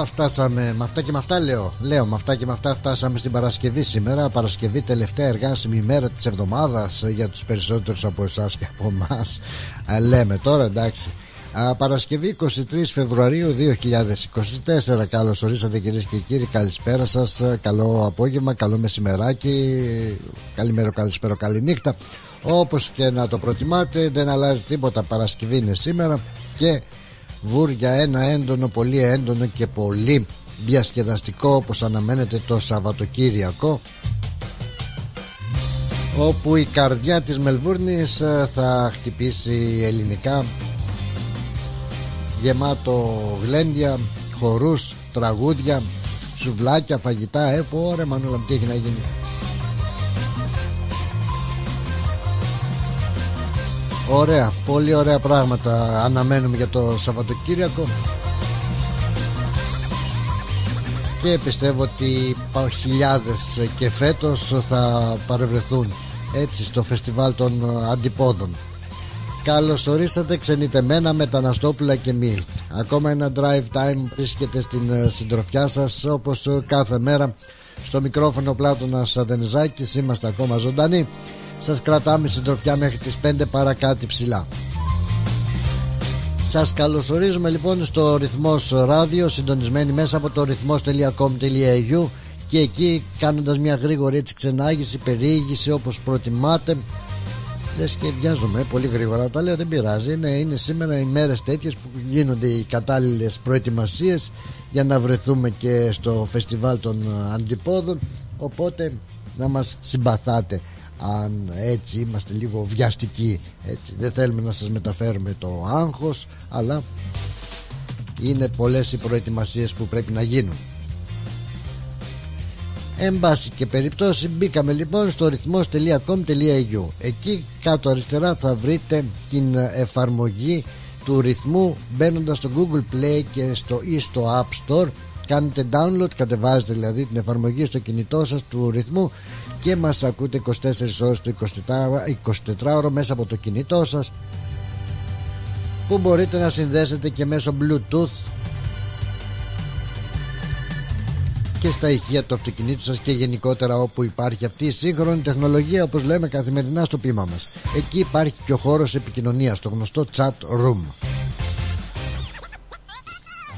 αυτά φτάσαμε Με αυτά και με αυτά λέω. Λέω με αυτά και με αυτά φτάσαμε στην Παρασκευή σήμερα. Παρασκευή τελευταία εργάσιμη ημέρα της εβδομάδας Για τους περισσότερους από εσάς και από εμάς. Λέμε τώρα εντάξει. Παρασκευή 23 Φεβρουαρίου 2024 Καλώς ορίσατε κυρίες και κύριοι. Καλησπέρα σας. Καλό απόγευμα, καλό μεσημεράκι. Καλημέρα, καλησπέρα, καλή νύχτα Όπως και να το προτιμάτε Δεν αλλάζει τίποτα. Παρασκευή είναι σήμερα Και βούρια ένα έντονο, πολύ έντονο και πολύ διασκεδαστικό όπως αναμένεται το Σαββατοκύριακο όπου η καρδιά της Μελβούρνης ε, θα χτυπήσει ελληνικά γεμάτο γλέντια, χορούς, τραγούδια, σουβλάκια, φαγητά. Ε, πω μανούλα τι έχει να γίνει Ωραία, πολύ ωραία πράγματα. Αναμένουμε για το Σαββατοκύριακο. Και πιστεύω ότι χιλιάδες και φέτος θα παρευρεθούν έτσι στο φεστιβάλ των αντιπόδων. Καλώς ορίσατε ξενιτεμένα μεταναστόπουλα και μη. Ακόμα ένα drive time βρίσκεται στην ε, συντροφιά σας όπως κάθε μέρα. Στο μικρόφωνο Πλάτωνας Αδενιζάκης είμαστε ακόμα ζωντανοί σας κρατάμε συντροφιά μέχρι τις 5 παρακάτω ψηλά. Σας καλωσορίζουμε λοιπόν στο ρυθμός ράδιο συντονισμένοι μέσα από το ρυθμός.com.au και εκεί κάνοντας μια γρήγορη έτσι ξενάγηση, περιήγηση όπως προτιμάτε. Λες και βιάζομαι πολύ γρήγορα τα λέω δεν πειράζει. Είναι, είναι σήμερα οι μέρες τέτοιες που γίνονται οι κατάλληλες προετοιμασίες για να βρεθούμε και στο φεστιβάλ των αντιπόδων. Οπότε να μας συμπαθάτε αν έτσι είμαστε λίγο βιαστικοί έτσι. δεν θέλουμε να σας μεταφέρουμε το άγχος αλλά είναι πολλές οι προετοιμασίες που πρέπει να γίνουν. Εν πάση και περιπτώσει μπήκαμε λοιπόν στο ρυθμός.com.au Εκεί κάτω αριστερά θα βρείτε την εφαρμογή του ρυθμού μπαίνοντας στο Google Play και στο ή στο App Store. Κάνετε download, κατεβάζετε δηλαδή την εφαρμογή στο κινητό σας του ρυθμού και μας ακούτε 24 ώρες το 24, ώρο μέσα από το κινητό σας που μπορείτε να συνδέσετε και μέσω bluetooth και στα ηχεία του αυτοκινήτου σας και γενικότερα όπου υπάρχει αυτή η σύγχρονη τεχνολογία όπως λέμε καθημερινά στο πείμα μας. Εκεί υπάρχει και ο χώρος επικοινωνίας το γνωστό chat room.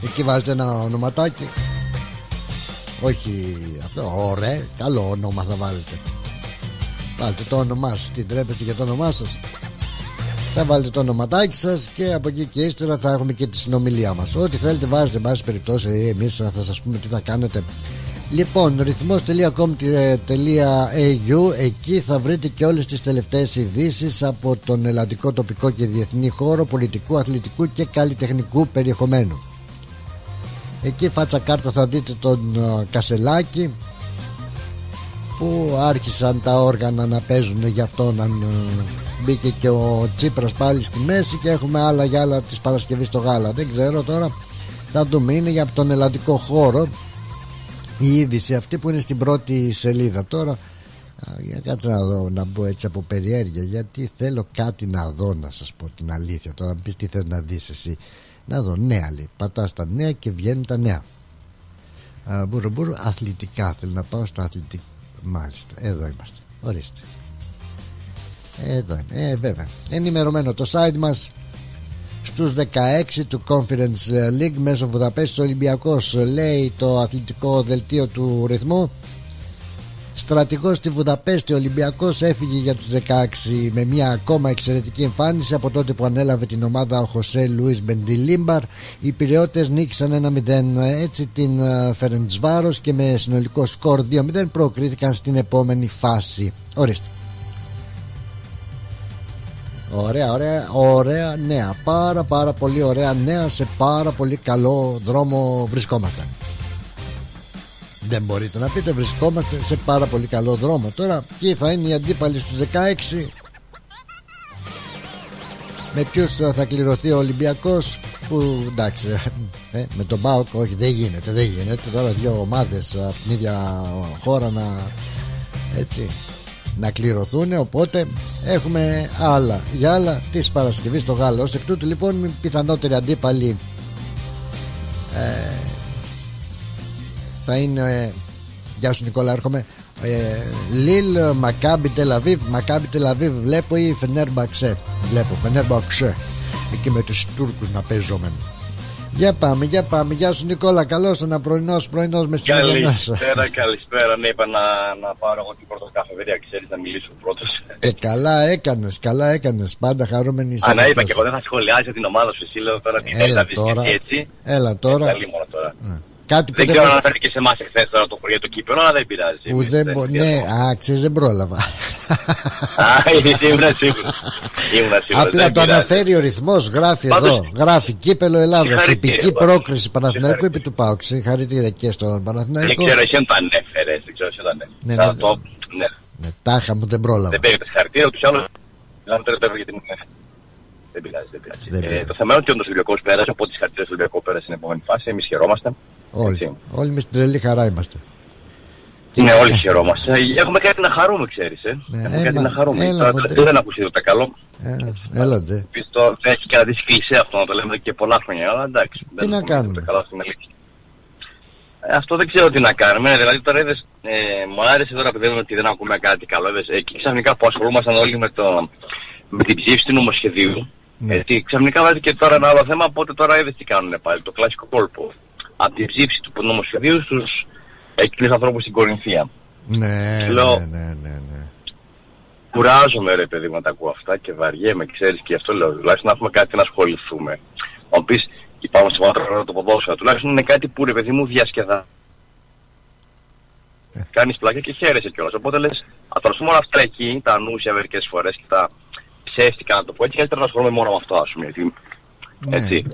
Εκεί βάζετε ένα ονοματάκι όχι αυτό, ωραία, καλό όνομα θα βάλετε. Βάλτε το όνομά σας, τι τρέπεστε για το όνομά σας. Θα βάλετε το ονοματάκι σας και από εκεί και ύστερα θα έχουμε και τη συνομιλία μας. Ό,τι θέλετε, βάζετε, εν πάση περιπτώσει, εμείς θα σας πούμε τι θα κάνετε. Λοιπόν, ρυθμός.com.au εκεί θα βρείτε και όλες τις τελευταίες ειδήσεις από τον ελλαντικό τοπικό και διεθνή χώρο πολιτικού, αθλητικού και καλλιτεχνικού περιεχομένου. Εκεί φάτσα κάρτα θα δείτε τον ε, Κασελάκη που άρχισαν τα όργανα να παίζουν γι' αυτό να μπήκε και ο Τσίπρας πάλι στη μέση και έχουμε άλλα για άλλα της Παρασκευής στο γάλα. Δεν ξέρω τώρα θα δούμε. Είναι για τον ελλαντικό χώρο η είδηση αυτή που είναι στην πρώτη σελίδα. Τώρα για κάτσε να δω να μπω έτσι από περιέργεια γιατί θέλω κάτι να δω να σας πω την αλήθεια. Τώρα πεις τι θες να δεις εσύ να δω νέα λέει. Πατάς τα νέα και βγαίνουν τα νέα. Μπουρου μπουρου αθλητικά θέλω να πάω στα αθλητικά μάλιστα εδώ είμαστε. Ορίστε. Εδώ είναι. Ε, βέβαια. Ενημερωμένο το site μας. Στους 16 του Conference League μέσω Βουδαπέστης Ολυμπιακός λέει το αθλητικό δελτίο του ρυθμού Στρατηγός στη Βουδαπέστη, ο Ολυμπιακός έφυγε για τους 16 με μια ακόμα εξαιρετική εμφάνιση από τότε που ανέλαβε την ομάδα ο Χωσέ Λουίς Μπεντιλίμπαρ. Οι Πυραιώτες νίκησαν 1-0 έτσι την ε, Φερεντσβάρος και με συνολικό σκορ 2-0 προκρίθηκαν στην επόμενη φάση. Ορίστε. Ωραία, ωραία, ωραία νέα. Πάρα πάρα πολύ ωραία νέα σε πάρα πολύ καλό δρόμο βρισκόμαστε δεν μπορείτε να πείτε βρισκόμαστε σε πάρα πολύ καλό δρόμο. Τώρα ποιοι θα είναι οι αντίπαλοι στους 16 με ποιους θα κληρωθεί ο Ολυμπιακός που εντάξει ε, με τον Μπάουκ όχι δεν γίνεται δεν γίνεται. Τώρα δύο ομάδες από την ίδια χώρα να έτσι να κληρωθούν οπότε έχουμε άλλα. Για άλλα της Παρασκευής στο Γάλλος. Ως εκ τούτου λοιπόν πιθανότεροι αντίπαλοι ε, θα είναι Γεια σου Νικόλα έρχομαι Λίλ Μακάμπι Τελαβίβ Μακάμπι Τελαβίβ βλέπω ή Φενέρμπαξε βλέπω Φενέρμπαξε εκεί με τους Τούρκους να παίζομεν για πάμε, για πάμε. Γεια σου Νικόλα, καλώς ένα πρωινός πρωινό μες στην Καλησπέρα, καλησπέρα. Ναι, είπα να, να πάρω εγώ την πρώτο καφεδέρια, ξέρεις να μιλήσω πρώτος. Ε, καλά έκανες, καλά έκανες. Πάντα χαρούμενη είσαι. Α, είπα και εγώ δεν θα σχολιάσω την ομάδα σου, εσύ λέω τώρα την Έλα τώρα. έτσι. Έλα τώρα. Ε, τώρα. Ναι. Κάτι δεν ξέρω αν αναφέρθηκε σε εμάς εχθές τώρα το πρωί το κύπελο, αλλά δεν πειράζει. Που δεν μπο... Ναι, άξιζε, δεν πρόλαβα. Α, ήμουν σίγουρος. Απλά το αναφέρει ο ρυθμός, γράφει εδώ. Γράφει κύπελο Ελλάδα. Υπηκή πρόκριση Παναθηναϊκού επί του Πάουξ. Συγχαρητήρια και στον Παναθηναϊκό. Δεν ξέρω, εσύ αν το ανέφερες. Δεν ξέρω, εσύ το ανέφερες. Ναι, ναι, ναι. Τάχα μου δεν πρόλαβα. Δεν παίρνει συγχαρητήρια, τους άλλου. Δεν τώρα γιατί μου δεν πειράζει, δεν πειράζει. Ε, το θέμα είναι ότι ο Ολυμπιακός πέρασε, οπότε τι χαρτιέ του Ολυμπιακού πέρασε στην επόμενη φάση. Εμείς χαιρόμαστε. Όλοι. Όλοι με στην τρελή χαρά είμαστε. Ναι, όλοι χαιρόμαστε. Έχουμε κάτι να χαρούμε, ξέρεις. Ε. Ναι, Έχουμε κάτι να χαρούμε. Έλα, Τώρα, δεν ακούσει το καλό. Έλα, ντε. Πιστό, έχει κρατήσει κλεισέ αυτό να το λέμε και πολλά χρόνια, αλλά εντάξει. Τι να κάνουμε; Καλά στην ε, αυτό δεν ξέρω τι να κάνουμε. Δηλαδή τώρα είδες, ε, μου άρεσε τώρα που δεν, ότι δεν ακούμε κάτι καλό. Είδες, εκεί ξαφνικά που ασχολούμασταν όλοι με, το, με την ψήφιση του νομοσχεδίου. Ναι. Έτσι, ξαφνικά βάζει και τώρα ένα άλλο θέμα, οπότε τώρα είδες τι κάνουν πάλι. Το κλασικό κόλπο από την ψήφιση του νομοσχεδίου στους εκείνους ανθρώπους στην Κορινθία. Ναι, Λέω, ναι, ναι, ναι, ναι. Κουράζομαι ρε παιδί να τα ακούω αυτά και βαριέμαι, ξέρεις, και αυτό λέω, τουλάχιστον να έχουμε κάτι να ασχοληθούμε. Ο πεις, υπάρχουν στο πάνω το ποδόσφαιρο, τουλάχιστον είναι κάτι που ρε παιδί μου διασκεδά. Ε. Κάνεις πλάκια και χαίρεσαι κιόλας, οπότε λες, ας όλα αυτά εκεί, τα ανούσια μερικές φορές και τα ψεύτικα να το πω έτσι, καλύτερα να ασχολούμαι μόνο με αυτό ας πούμε, γιατί, ναι. έτσι.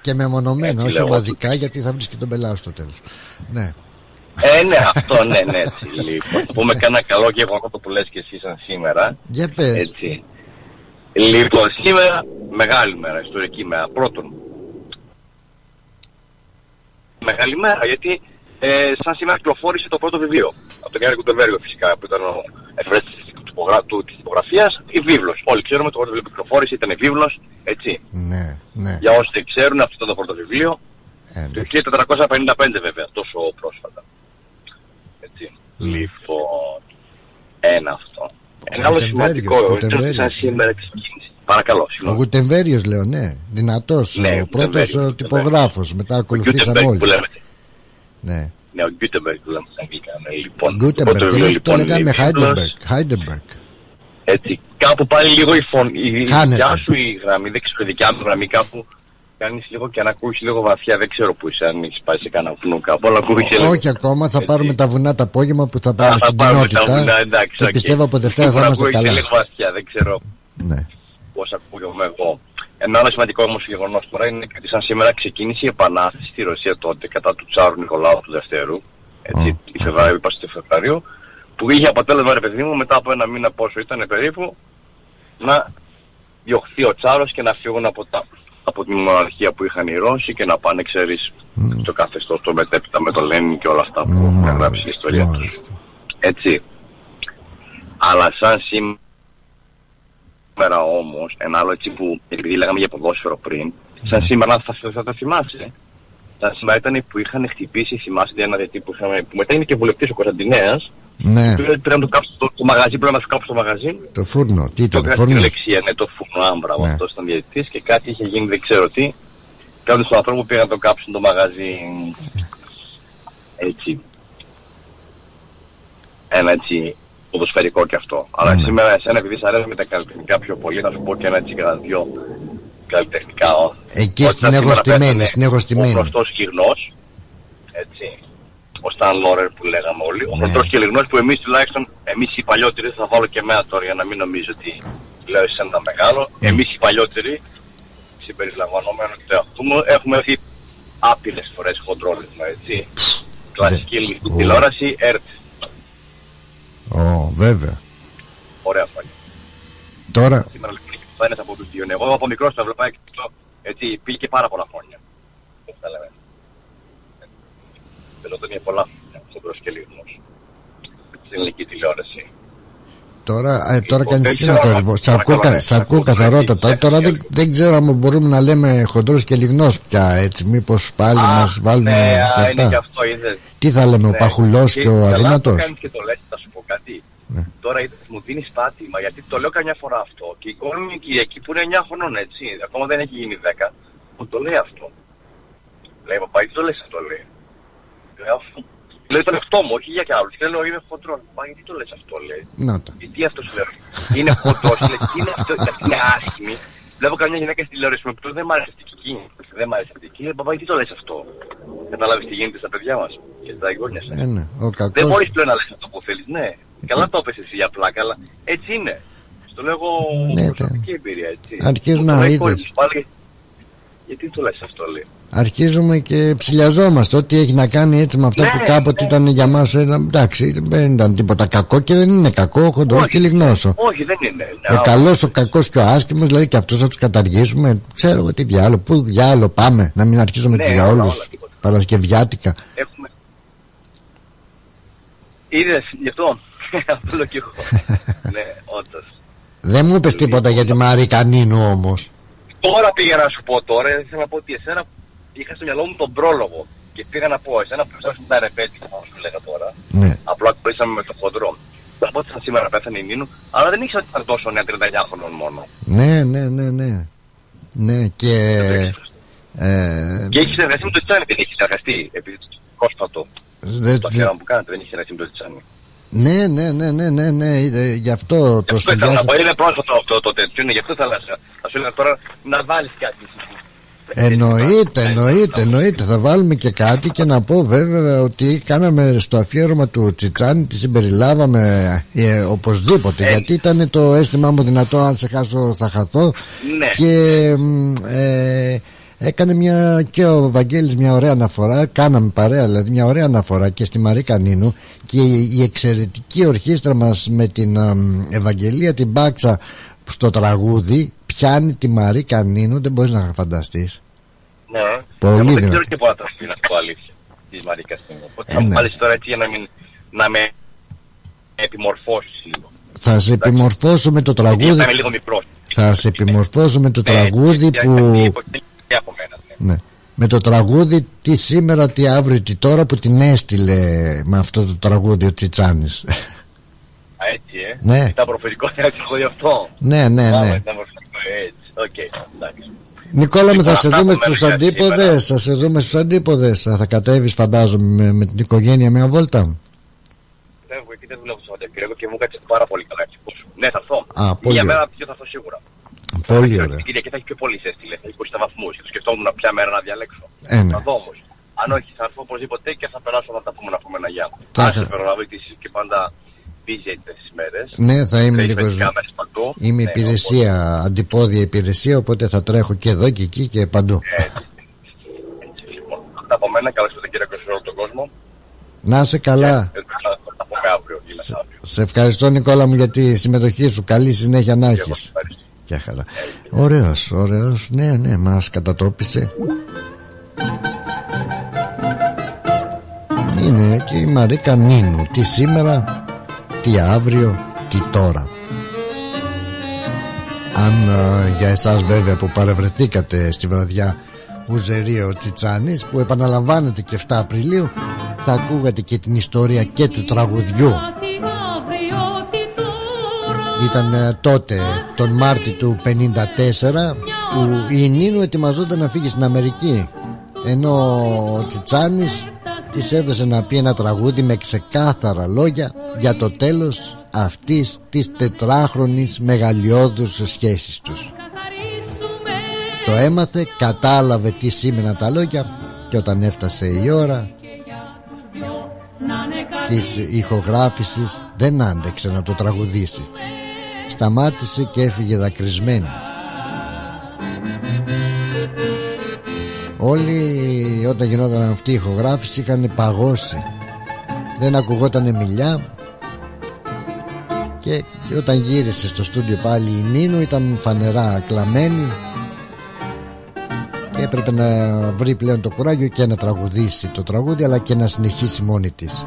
Και μεμονωμένο, όχι ομαδικά, γιατί θα βρεις και τον πελάτη στο τέλος. Ναι. Ε, ναι, αυτό, ναι, ναι, έτσι. Λοιπόν, θα πούμε κανένα καλό γεγονό που λες και εσύ σαν σήμερα. Για πες. Έτσι. Λοιπόν, σήμερα μεγάλη μέρα, ιστορική μέρα. Πρώτον, μεγάλη μέρα, γιατί ε, σαν σήμερα κυκλοφόρησε το πρώτο βιβλίο. Από τον Γιάννη Κουντεβέργο φυσικά, που ήταν ο εφρέστης του, της τυπογραφίας, η βίβλος. Όλοι ξέρουμε το πρώτο βιβλίο που κυκλοφόρησε ήταν βίβλος, έτσι. Ναι, ναι. Για όσοι δεν ξέρουν, αυτό ήταν το πρώτο βιβλίο. Ε, το 1455 βέβαια, τόσο πρόσφατα. Έτσι. Mm. Λοιπόν, ένα αυτό. Ένα άλλο σημαντικό, είναι σαν σήμερα ξεκίνησε. Παρακαλώ, συγγνώμη. Ο Γουτεμβέργιος λέω, ναι. Δυνατός, ναι, ο πρώτος ο τυπογράφος. Μετά ακολουθήσαμε όλοι. Ναι. Ναι, ο Γκούτεμπεργκ που λέμε στα αγγλικά. Ναι, λοιπόν, Γκούτεμπεργκ, εμείς το λοιπόν, λέγαμε; Χάιντεμπεργκ. Έτσι, κάπου πάλι λίγο η φωνή, η δικιά σου η γραμμή, δεν ξέρω, η δικιά μου γραμμή κάπου κάνεις λίγο και να ακούεις λίγο βαθιά, δεν ξέρω που είσαι, αν έχεις πάει σε κανένα βουνό κάπου, αλλά ακούγεις λίγο. Όχι ακόμα, θα πάρουμε τα βουνά το απόγευμα που θα πάμε στην κοινότητα. Τα βουνά, εντάξει, και πιστεύω από Δευτέρα θα είμαστε καλά. λίγο βαθιά, δεν ξέρω ναι. πώς ακούγομαι εγώ. Ένα άλλο σημαντικό όμως γεγονός τώρα είναι ότι σαν σήμερα ξεκίνησε η επανάσταση στη Ρωσία τότε κατά του Τσάρου Νικολάου του Δευτέρου, έτσι, mm. η Φεβρουάριο, είπα στο Φεβρουάριο, που είχε αποτέλεσμα ρε παιδί μου μετά από ένα μήνα πόσο ήταν περίπου να διωχθεί ο Τσάρος και να φύγουν από, τα, από την μοναρχία που είχαν οι Ρώσοι και να πάνε ξέρεις mm. το καθεστώς το μετέπειτα με το Λένιν και όλα αυτά που mm. έχουν γράψει η ιστορία τους. Έτσι. Αλλά σαν σήμερα σήμερα όμως, ένα άλλο έτσι που, επειδή λέγαμε για ποδόσφαιρο πριν, σαν σήμερα θα, θα, θα το θυμάσαι. Σαν σήμερα ήταν που είχαν χτυπήσει, θυμάσαι ένα γιατί που, είχαμε, που μετά είναι και βουλευτής ο Κωνσταντινέας, ναι. Πρέπει να το κάψω το, το μαγαζί, πρέπει να σου κάψω το μαγαζί. Το φούρνο, τι ήταν, το, το φούρνο; λεξία, ναι, το φούρνο, άμπρα, ναι. αυτός ήταν διαιτητής και κάτι είχε γίνει, δεν ξέρω τι. Κάποιοι στον ανθρώπου πήγαν να το κάψουν το μαγαζί έτσι. Ένα έτσι ποδοσφαιρικό και αυτό. Αλλά mm. σήμερα εσένα επειδή σ' αρέσει με τα καλλιτεχνικά πιο πολύ, να σου πω και ένα έτσι για δυο καλλιτεχνικά. Εκεί στην εγωστημένη, στην εγωστημένη. Ο γνωστός γυρνός, έτσι, ο Σταν Λόρερ που λέγαμε όλοι, ναι. ο γνωστός και γυρνός που εμείς τουλάχιστον, εμείς οι παλιότεροι, θα βάλω και εμένα τώρα για να μην νομίζω ότι λέω εσένα μεγάλο, mm. εμείς οι παλιότεροι, συμπεριλαμβανομένου του εαυτού μου, έχουμε έρθει άπειρες φορές χοντρόλισμα, έτσι. Κλασική ελληνική τηλεόραση, ΕΡΤ, Ω, βέβαια. Ωραία φάνηκε. Τώρα... Σήμερα λοιπόν θα είναι από τους δύο. Εγώ από μικρός το έβλεπα και έτσι πήγε και πάρα πολλά χρόνια. Έτσι θα λέμε. Θέλω τον είναι πολλά χρόνια, στον προσκελισμός. Στην ελληνική τηλεόραση. Τώρα, ε, τώρα κάνεις εσύ το Σ' ακούω καθαρότατα. Τώρα δεν, δεν ξέρω αν μπορούμε να λέμε χοντρός και λιγνός πια έτσι. Μήπως πάλι μας βάλουμε ναι, και αυτά. Είναι και αυτό, είδες. Τι θα λέμε, ναι. ο παχουλός και, και ο αδύνατος; κάνεις και το λες, θα σου πω κάτι. Ναι. Τώρα είδες, μου δίνεις πάτημα γιατί το λέω καμιά φορά αυτό. Και η κόρη μου εκεί που είναι 9 χρονών έτσι, ακόμα δεν έχει γίνει 10, μου το λέει αυτό. Λέει, παπά, τι το λες αυτό, λέει. Λέω, Λέει τον εαυτό μου, όχι για κι άλλους. Και λέω είμαι χοντρό. Μα γιατί το λες αυτό, λέει. Να το. Γιατί αυτό σου λέω. Είναι χοντρός, λέει, τι είναι αυτό, γιατί είναι άσχημη. Βλέπω καμιά γυναίκα στη τηλεόραση με που δεν μ' άρεσε αυτή. Δεν μ' άρεσε αυτή. Και λέει, παπά, γιατί το λες αυτό; Καταλάβεις τι γίνεται στα παιδιά μας και στα εγγόνια σας. Ε, ναι. Ο κακός... Δεν μπορείς πλέον να λες αυτό που θέλεις. Ναι. Καλά το έπεσες εσύ για πλάκα, αλλά έτσι είναι. Στο λέω εγώ ναι, προσωπική εμπειρία, έτσι. Αρχίζουν να είδες. Γιατί το λες αυτό, λέει αρχίζουμε και ψηλιαζόμαστε. Ό,τι έχει να κάνει έτσι με αυτό ναι, που κάποτε ναι. ήταν για μας. Εντάξει, δεν ήταν τίποτα κακό και δεν είναι κακό ο χοντρό και λιγνώσο. Όχι, δεν είναι. Ο καλός, ο κακός και ο άσχημος, δηλαδή και αυτού θα τους καταργήσουμε. Ξέρω εγώ τι διάλογο, πού διάλογο πάμε, να μην αρχίζουμε ναι, τους διαόλου Παρασκευιάτικα. Έχουμε. Είδες γι' αυτό. Αυτό λέω και εγώ. ναι, όντως. Δεν μου είπες τίποτα για τη Μαρή Κανίνου όμως. Τώρα πήγα να σου πω τώρα, θέλω να πω ότι εσένα είχα στο μυαλό μου τον πρόλογο και πήγα να πω εσένα που ήσασταν τα ρεπέτικα όπως σου λέγα τώρα. Ναι. Απλά κλείσαμε με το χοντρό. Θα πω ότι σήμερα πέθανε η Νίνου, αλλά δεν ήξερα ότι ήταν τόσο νέα 39 χρονών μόνο. Ναι, ναι, ναι, ναι. Ναι, και. Ε, και έχει συνεργαστεί με το Τσάνι, δεν έχει συνεργαστεί. Επειδή πρόσφατο. Δεν, το αφιέρωμα που κάνατε δεν έχει συνεργαστεί με το Τσάνι. Ναι, ναι, ναι, ναι, ναι, ναι, γι' αυτό το συνδυάζω. Είναι πρόσφατο αυτό το τέτοιο, γι' αυτό θα, θα σου έλεγα τώρα να βάλεις κάτι Εννοείται, εννοείται, εννοείται. Θα βάλουμε και κάτι και να πω βέβαια ότι κάναμε στο αφιέρωμα του Τσιτσάνη, τη συμπεριλάβαμε ε, οπωσδήποτε. Ε. Γιατί ήταν το αίσθημά μου δυνατό, αν σε χάσω θα χαθώ. Ναι. Και ε, έκανε μια και ο Βαγγέλης μια ωραία αναφορά. Κάναμε παρέα δηλαδή μια ωραία αναφορά και στη Μαρή Κανίνου. Και η εξαιρετική ορχήστρα μας με την ε, Ευαγγελία την Μπάξα στο τραγούδι πιάνει τη Μαρή Κανίνου, δεν μπορεί να φανταστεί. Ναι, Πολύ δεν ξέρω και πού θα το να πω αλήθεια τη Μαρή Κανίνου. Οπότε θα μου τώρα έτσι για να, μην, να με επιμορφώσει λίγο. Θα σε επιμορφώσω με το τραγούδι. Θα σε επιμορφώσω με το ναι, τραγούδι που. Ναι. ναι. Με το τραγούδι τι σήμερα, τι αύριο, τι τώρα που την έστειλε με αυτό το τραγούδι ο Τσιτσάνης. Α, έτσι, ε. Ναι. Ήταν προφητικό θεατρικό γι' αυτό. Ναι, ναι, ναι. Ήταν προφητικό, έτσι. Οκ, εντάξει. Νικόλα μου θα σε δούμε στους αντίποδες Θα σε δούμε στους αντίποδες. Θα κατέβεις φαντάζομαι με, με την οικογένεια μια βόλτα; Φεύγω εκεί δεν δουλεύω στο Σαββατοκύριακο και μου κάτσε πάρα πολύ καλά Ναι θα έρθω. Α, πολύ Για μέρα πιο θα έρθω σίγουρα. Πολύ ωραία. Την Κυριακή θα έχει πιο πολύ ζέστη Θα έχει 20 βαθμούς και το σκεφτόμουν ποια μέρα να διαλέξω. Ε, ναι. Θα δω όμως. Αν όχι θα έρθω οπωσδήποτε και θα περάσω να τα πούμε να πούμε ένα γεια. Θα προλάβω και πάντα ναι, θα είμαι λίγο. Είμαι ναι, υπηρεσία, οπότε... αντιπόδια υπηρεσία, οπότε θα τρέχω και εδώ και εκεί και παντού. Έτσι, έτσι, λοιπόν. Αυτά από μένα, καλώς ήρθατε κύριε σε όλο τον κόσμο. Να είσαι καλά. σε, σε ευχαριστώ Νικόλα μου για τη συμμετοχή σου. Καλή συνέχεια να έχεις. Γεια χαρά. Ωραίος, ωραίος. Ναι, ναι, μας κατατόπισε. Είναι και η Μαρίκα Νίνου. Τι σήμερα τι αύριο, τι τώρα. Αν ε, για εσάς βέβαια που παρευρεθήκατε στη βραδιά Ουζερίο Τσιτσάνης που επαναλαμβάνεται και 7 Απριλίου θα ακούγατε και την ιστορία και του τραγουδιού ήταν ε, τότε τον Μάρτιο του 54 που η Νίνου ετοιμαζόταν να φύγει στην Αμερική ενώ ο Τσιτσάνης της έδωσε να πει ένα τραγούδι με ξεκάθαρα λόγια για το τέλος αυτής της τετράχρονης μεγαλειώδους σχέσης τους. Το έμαθε, κατάλαβε τι σήμαιναν τα λόγια και όταν έφτασε η ώρα της ηχογράφησης δεν άντεξε να το τραγουδήσει. Σταμάτησε και έφυγε δακρυσμένη Όλοι όταν γινόταν αυτή η ηχογράφηση είχαν παγώσει. Δεν ακουγόταν μιλιά. Και, όταν γύρισε στο στούντιο πάλι η Νίνου ήταν φανερά κλαμμένη. Και έπρεπε να βρει πλέον το κουράγιο και να τραγουδήσει το τραγούδι αλλά και να συνεχίσει μόνη της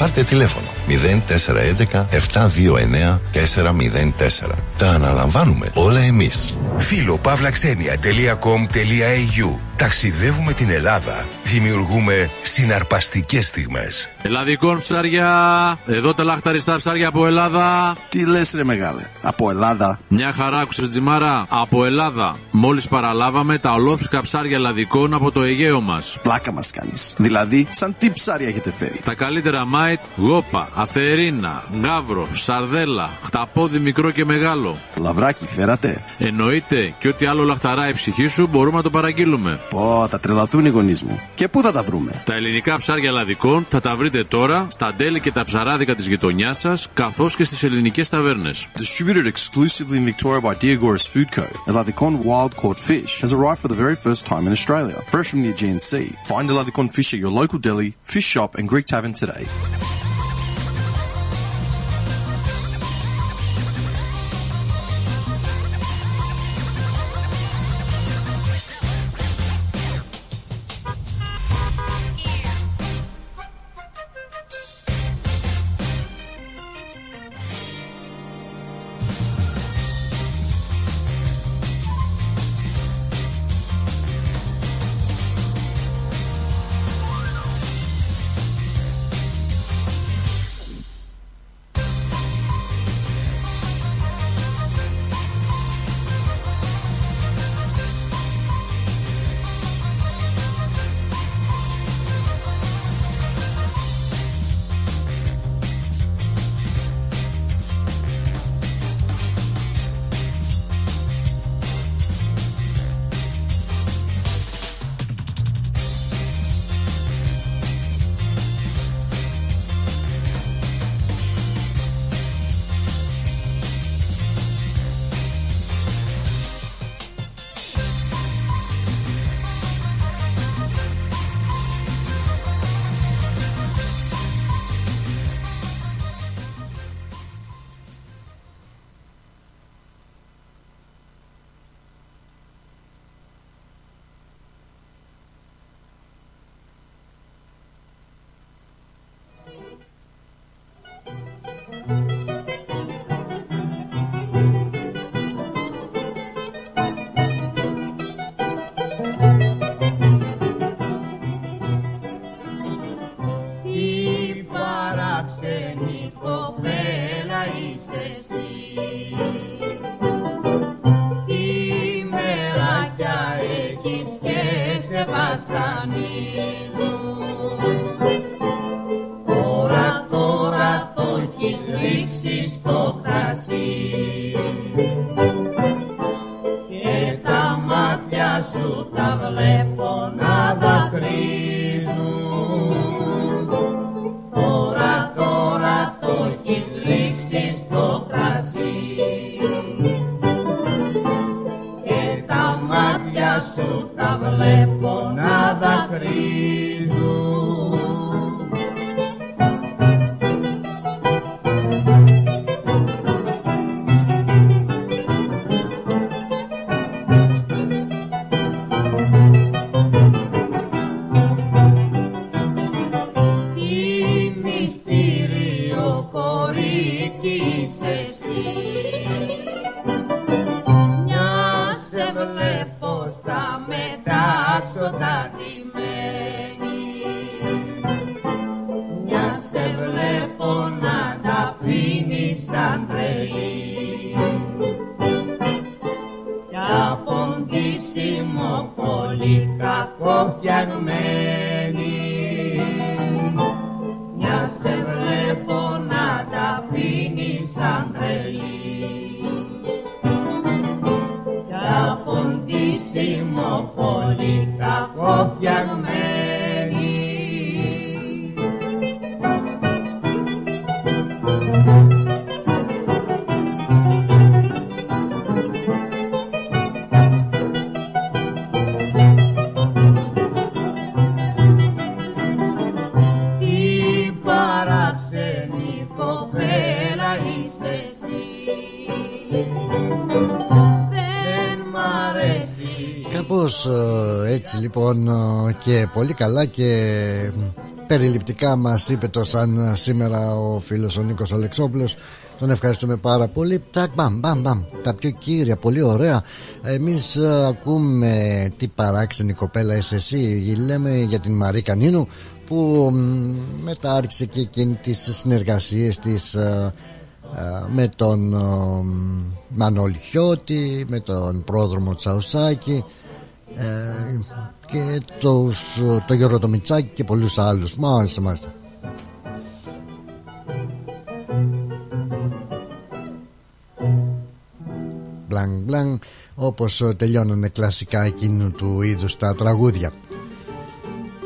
Πάρτε τηλέφωνο 0411 729 404. Τα αναλαμβάνουμε όλα εμείς. Φίλο παύλαξενια.com.au Ταξιδεύουμε την Ελλάδα. Δημιουργούμε συναρπαστικές στιγμές. Ελλαδικών ψάρια. Εδώ τα λαχταριστά ψάρια από Ελλάδα. Τι λες, ρε μεγάλε; Από Ελλάδα. Μια χαρά, άκουσες τζιμάρα. Από Ελλάδα. Μόλις παραλάβαμε τα ολόφρυκα ψάρια ελλαδικών από το Αιγαίο μας. Πλάκα μας κάνεις. Δηλαδή, σαν τι ψάρια έχετε φέρει; Τα καλύτερα μάιτ, γόπα, αθερίνα, γάβρο, σαρδέλα, χταπόδι μικρό και μεγάλο. Λαβράκι, φέρατε. Εννοείται και ό,τι άλλο λαχταρά η ψυχή σου μπορούμε να το παραγγείλουμε. Πω, θα τρελαθούν οι γονείς μου. Και πού θα τα βρούμε; Τα ελληνικά ψάρια ελλαδικών θα τα βρείτε τώρα στα τέλη και τα ψαράδικα της γειτονιάς σας, καθώς και στις ελληνικές ταβέρνες. Distributed exclusively in Victoria by Diagoras Food Co. Eladicon wild caught fish has arrived for the very first time in Australia, fresh from the Aegean Sea. Find Eladicon fish at your local deli, fish shop, and Greek tavern today. Yeah. ξένη κοπέλα είσαι εσύ. Η έχεις και σε βασανίζουν. Τώρα, τώρα το έχεις ρίξει στο κρασί. Maria. Λοιπόν ε, και πολύ καλά και περιληπτικά μας είπε το σαν σήμερα ο φίλος ο Νίκος Αλεξόπουλος. Τον ευχαριστούμε πάρα πολύ. Τσακ μπαμ μπαμ μπαμ. Τα πιο κύρια πολύ ωραία. Εμείς ε, ακούμε τι παράξενη κοπέλα είσαι εσύ Λέμε για την Μαρή Κανίνου Που μ, μετά άρχισε και εκείνη τις συνεργασίες της ε, ε, με τον ε, Μανώλη Χιώτη με τον πρόδρομο Τσαουσάκη. Ε, και τους, το Γιώργο το Μιτσάκη και πολλούς άλλους. Μάλιστα μάλιστα. Μπλαν μπλαν όπως ε, τελειώνουν κλασικά εκείνου του είδους τα τραγούδια.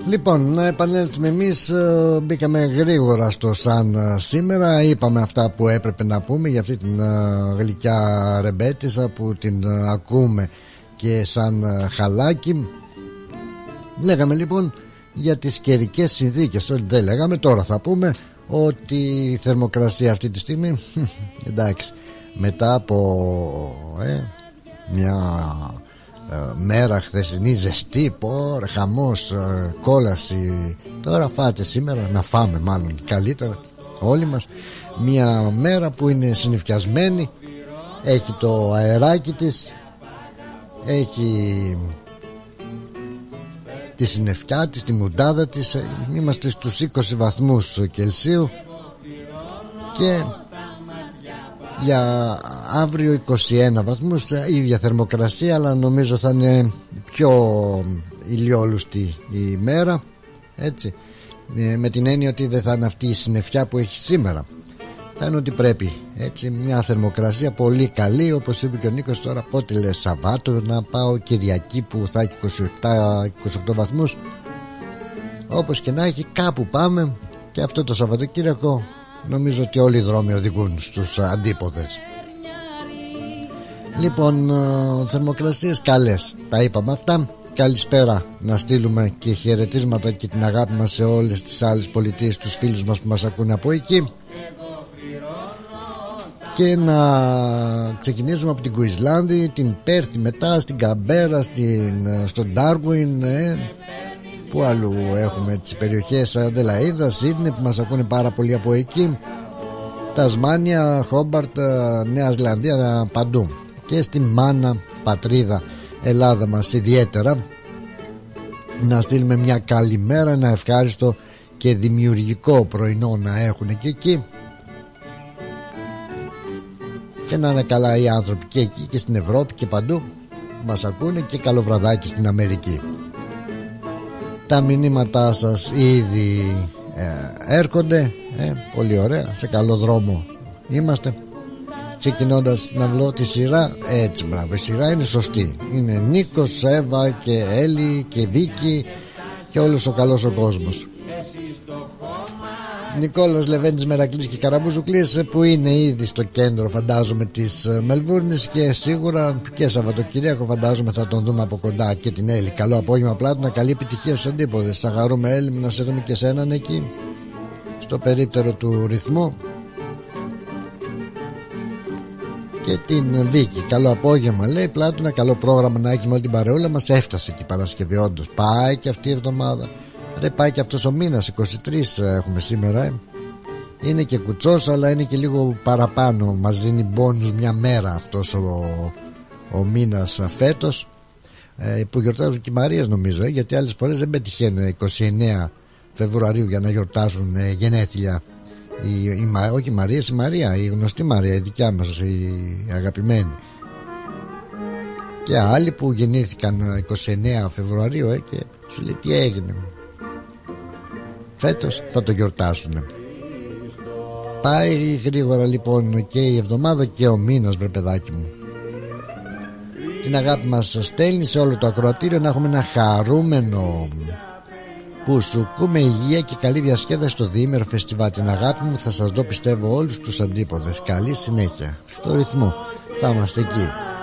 Λοιπόν, να επανέλθουμε εμείς ε, Μπήκαμε γρήγορα στο σαν ε, σήμερα. Είπαμε αυτά που έπρεπε να πούμε Για αυτή την ε, γλυκιά ρεμπέτησα Που την ε, ακούμε Και σαν ε, χαλάκι Λέγαμε λοιπόν για τις καιρικές συνθήκες. Όχι δεν λέγαμε. Τώρα θα πούμε Ότι η θερμοκρασία αυτή τη στιγμή Εντάξει Μετά από ε, Μια ε, μέρα χθεσινή ζεστή πόρ, χαμός, ε, κόλαση τώρα φάτε σήμερα να φάμε μάλλον καλύτερα όλοι μας μια μέρα που είναι συνεφιασμένη έχει το αεράκι της έχει τη συννεφιά της, τη μουντάδα της. Ε, είμαστε στους 20 βαθμούς Κελσίου. Και για αύριο 21 βαθμούς η ίδια θερμοκρασία αλλά νομίζω θα είναι πιο ηλιόλουστη η μέρα έτσι. Ε, με την έννοια ότι δεν θα είναι αυτή η συννεφιά που έχει σήμερα θα είναι ότι πρέπει. Έτσι μια θερμοκρασία πολύ καλή όπως είπε και ο Νίκος τώρα πότε λες Σαββάτο να πάω Κυριακή που θα έχει 27-28 βαθμούς. Όπως και να έχει κάπου πάμε. Και αυτό το Σαββατοκύριακο νομίζω ότι όλοι οι δρόμοι οδηγούν στους αντίποδες. Λοιπόν ε, θερμοκρασίες καλές. Τα είπαμε αυτά. Καλησπέρα. Να στείλουμε και χαιρετίσματα και την αγάπη μας σε όλες τις άλλες πολιτείες Τους φίλους μας που μας ακούνε από εκεί και να ξεκινήσουμε από την Κουισλάνδη, την Πέρθη μετά, στην Καμπέρα, στην, ε, στον Ντάρουιν, ε, που αλλού έχουμε τις περιοχές Αδελαίδα, Σίδνη που μας ακούνε πάρα πολύ από εκεί, Τασμάνια, Χόμπαρτ, ε, Νέα Ζηλανδία, παντού. Και στη μάνα πατρίδα Ελλάδα μας ιδιαίτερα. Να στείλουμε μια καλημέρα, ένα ευχάριστο και δημιουργικό πρωινό να έχουν και εκεί και να είναι καλά οι άνθρωποι και εκεί και στην Ευρώπη και παντού μας ακούνε και καλό βραδάκι στην Αμερική. Τα μηνύματά σας ήδη ε, έρχονται ε, πολύ ωραία σε καλό δρόμο είμαστε. Ξεκινώντας να βρω τη σειρά έτσι μπράβο η σειρά είναι σωστή. Είναι Νίκος, Εύα και Έλλη και Βίκη και όλος ο καλός ο κόσμος Νικόλος Λεβέντης Μερακλής και Καραμπούζουκλής που είναι ήδη στο κέντρο φαντάζομαι της ε, Μελβούρνης και σίγουρα και Σαββατοκυριακό φαντάζομαι θα τον δούμε από κοντά και την Έλλη καλό απόγευμα πλάτωνα καλή επιτυχία στους αντίποδες θα χαρούμε Έλλη να σε δούμε και σέναν εκεί στο περίπτερο του ρυθμού και την Βίκη. Καλό απόγευμα, λέει Πλάτωνα. Καλό πρόγραμμα να έχει με όλη την παρεούλα μας. Έφτασε και η Παρασκευή, όντως. Πάει και αυτή η εβδομάδα. Ρε, πάει και αυτός ο μήνας. 23 έχουμε σήμερα, ε. είναι και κουτσός αλλά είναι και λίγο παραπάνω μας δίνει μπόνους μια μέρα αυτός ο, ο μήνας φέτος ε, που γιορτάζουν και οι Μαρίες νομίζω ε, γιατί άλλες φορές δεν πετυχαίνουν 29 Φεβρουαρίου για να γιορτάζουν ε, γενέθλια η, η, όχι η Μαρία, η Μαρία, η γνωστή Μαρία, η δικιά μας, η αγαπημένη. Και άλλοι που γεννήθηκαν 29 Φεβρουαρίου ε, και σου λέει τι έγινε. Φέτος θα το γιορτάσουν. Πάει γρήγορα λοιπόν και η εβδομάδα και ο μήνας βρε παιδάκι μου. Την αγάπη μας στέλνει σε όλο το ακροατήριο να έχουμε ένα χαρούμενο. Που σου με υγεία και καλή διασκέδαση στο διήμερο φεστιβάλ. Την αγάπη μου θα σας δω πιστεύω όλους τους αντίποδες. Καλή συνέχεια. Στο ρυθμό. Θα είμαστε εκεί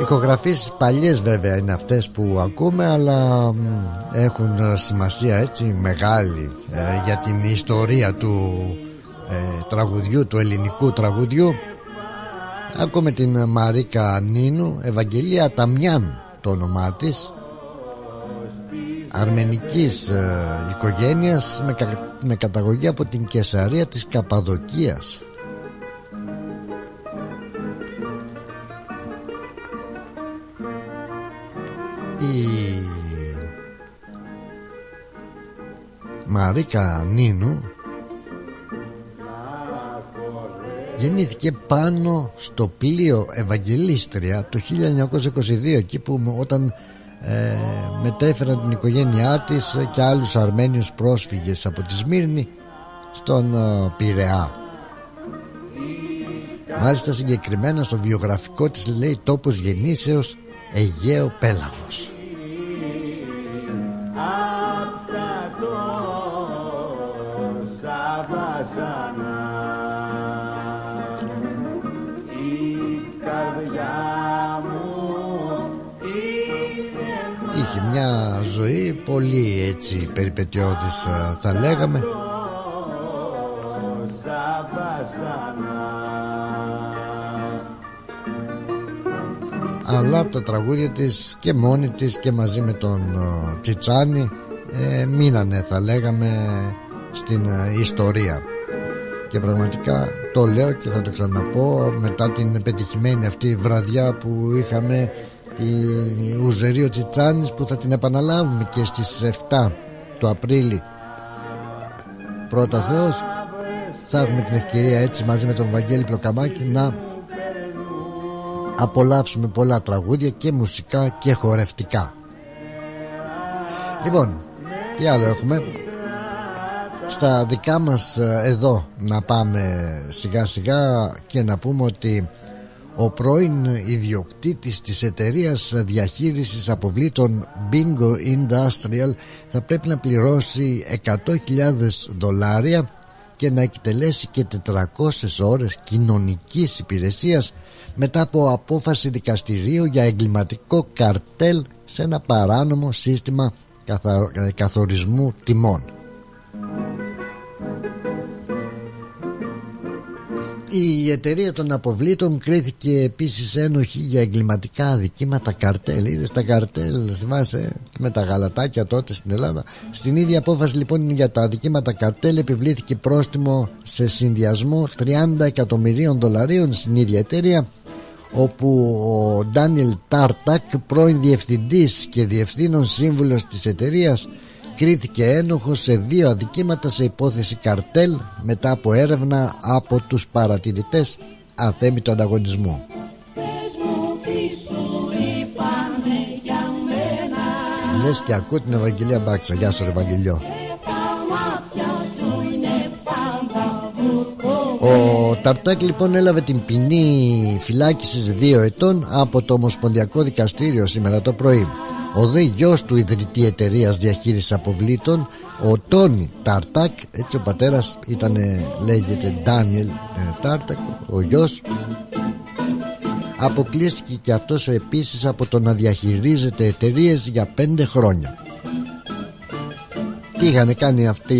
Ηχογραφήσεις παλιές βέβαια είναι αυτές που ακούμε αλλά έχουν σημασία έτσι μεγάλη ε, για την ιστορία του ε, τραγουδιού, του ελληνικού τραγουδιού. Ακούμε την Μαρίκα Νίνου Ευαγγελία Ταμιάν το όνομά της. Αρμενικής ε, οικογένειας με, με καταγωγή από την Κεσαρία της Καπαδοκίας Μαρίκα Νίνου. Γεννήθηκε πάνω στο πλοίο Ευαγγελίστρια το 1922 εκεί που όταν ε, μετέφεραν την οικογένειά της και άλλους Αρμένιους πρόσφυγες από τη Σμύρνη στον ε, Πειραιά. Μάλιστα συγκεκριμένα στο βιογραφικό της λέει τόπος γεννήσεως Αιγαίο Πέλαγος πολύ έτσι περιπετειώδης θα λέγαμε. Αλλά τα τραγούδια της και μόνη της και μαζί με τον Τσιτσάνη ε, μείνανε θα λέγαμε στην ιστορία. Και πραγματικά το λέω και θα το ξαναπώ μετά την πετυχημένη αυτή βραδιά που είχαμε η Ουζερίο Τσιτσάνης που θα την επαναλάβουμε και στις 7 του Απρίλη. Πρώτα Θεός θα έχουμε την ευκαιρία έτσι μαζί με τον Βαγγέλη Πλοκαμάκη να απολαύσουμε πολλά τραγούδια και μουσικά και χορευτικά. Λοιπόν τι άλλο έχουμε; Στα δικά μας ε, εδώ να πάμε σιγά σιγά και να πούμε ότι ο πρώην ιδιοκτήτης της εταιρείας διαχείρισης αποβλήτων Bingo Industrial θα πρέπει να πληρώσει 100.000 δολάρια και να εκτελέσει και 400 ώρες κοινωνικής υπηρεσίας μετά από απόφαση δικαστηρίου για εγκληματικό καρτέλ σε ένα παράνομο σύστημα καθορισμού τιμών. Η εταιρεία των αποβλήτων κρίθηκε επίσης ένοχη για εγκληματικά αδικήματα καρτέλ. Είδες τα καρτέλ, θυμάσαι, με τα γαλατάκια τότε στην Ελλάδα. Στην ίδια απόφαση λοιπόν για τα αδικήματα καρτέλ επιβλήθηκε πρόστιμο σε συνδυασμό 30 εκατομμυρίων δολαρίων στην ίδια εταιρεία όπου ο Ντάνιελ Τάρτακ πρώην διευθυντής και διευθύνων σύμβουλος της εταιρείας κρίθηκε ένοχος σε δύο αδικήματα σε υπόθεση καρτέλ μετά από έρευνα από τους παρατηρητές αθέμητο ανταγωνισμού. Λες και ακούω την Ευαγγελία Μπάξα Γεια σου Ευαγγελιό Ο Ταρτάκ λοιπόν έλαβε την ποινή φυλάκισης δύο ετών από το Ομοσπονδιακό Δικαστήριο σήμερα το πρωί ο δε γιος του ιδρυτή εταιρείας διαχείρισης αποβλήτων ο Τόνι Τάρτακ έτσι ο πατέρας ήταν λέγεται Ντάνιελ ε, Τάρτακ ο γιος. Αποκλείστηκε και αυτός επίσης από το να διαχειρίζεται εταιρείες για πέντε χρόνια. Τι είχαν κάνει αυτή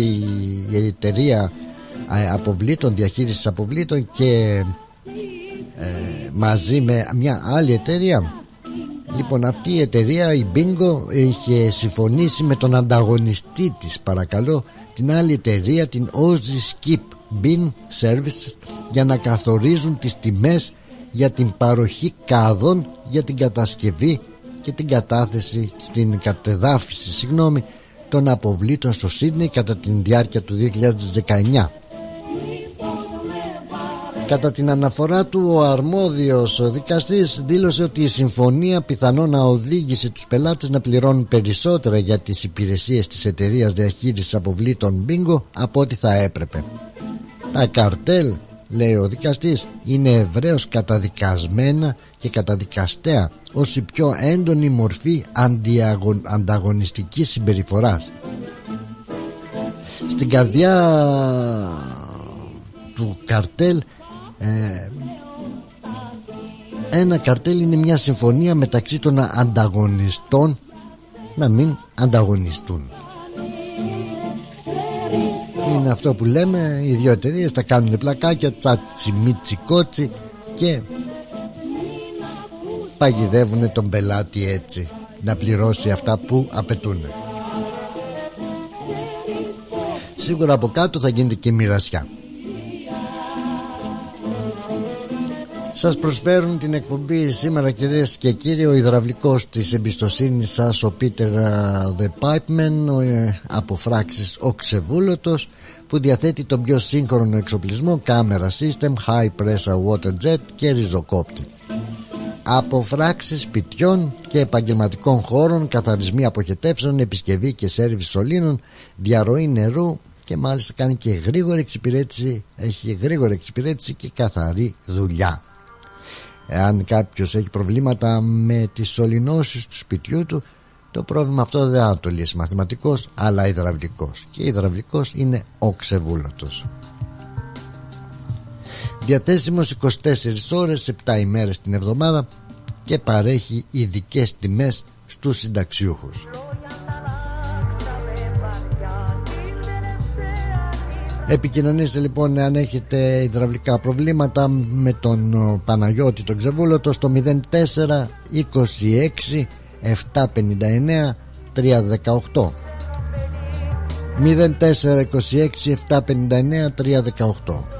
η εταιρεία ε, αποβλήτων, διαχείρισης αποβλήτων και ε, μαζί με μια άλλη εταιρεία; Λοιπόν αυτή η εταιρεία η Bingo είχε συμφωνήσει με τον ανταγωνιστή της παρακαλώ την άλλη εταιρεία την Ozzy Skip Bin Services για να καθορίζουν τις τιμές για την παροχή κάδων για την κατασκευή και την κατάθεση στην κατεδάφιση συγγνώμη, των αποβλήτων στο Σίδνey κατά την διάρκεια του 2019 Κατά την αναφορά του ο αρμόδιος δικαστής δήλωσε ότι η συμφωνία πιθανόν να οδήγησε τους πελάτες να πληρώνουν περισσότερα για τις υπηρεσίες της εταιρείας διαχείρισης αποβλήτων Bingo από ό,τι θα έπρεπε. Τα καρτέλ, λέει ο δικαστής, είναι ευρέως καταδικασμένα και καταδικαστέα ως η πιο έντονη μορφή ανταγωνιστικής συμπεριφοράς. Στην καρδιά του καρτέλ ε, ένα καρτέλ είναι μια συμφωνία μεταξύ των ανταγωνιστών να μην ανταγωνιστούν. Είναι αυτό που λέμε οι δύο εταιρείες τα κάνουν πλακάκια τσάτσι μίτσι κότσι και παγιδεύουν τον πελάτη έτσι να πληρώσει αυτά που απαιτούν. Σίγουρα από κάτω θα γίνεται και μοιρασιά Σας προσφέρουν την εκπομπή σήμερα κυρίες και κύριοι ο υδραυλικός της εμπιστοσύνης σας ο Πίτερ The Pipeman ο, ε, από φράξεις ο Ξεβούλωτος που διαθέτει τον πιο σύγχρονο εξοπλισμό κάμερα system, high pressure water jet και ριζοκόπτη. Από φράξεις σπιτιών και επαγγελματικών χώρων καθαρισμοί αποχετεύσεων, επισκευή και σέρβις σωλήνων διαρροή νερού και μάλιστα κάνει και γρήγορη εξυπηρέτηση έχει γρήγορη εξυπηρέτηση και καθαρή δουλειά Εάν κάποιος έχει προβλήματα με τις σωληνώσεις του σπιτιού του το πρόβλημα αυτό δεν θα το λύσει μαθηματικός αλλά υδραυλικός. Και υδραυλικός είναι ο ξεβούλωτος. Διαθέσιμος 24 ώρες 7 ημέρες την εβδομάδα και παρέχει ειδικές τιμές στους συνταξιούχους Επικοινωνήστε λοιπόν αν έχετε υδραυλικά προβλήματα με τον Παναγιώτη τον Ξεβούλωτο στο 04 26 759 318 04 26 759 318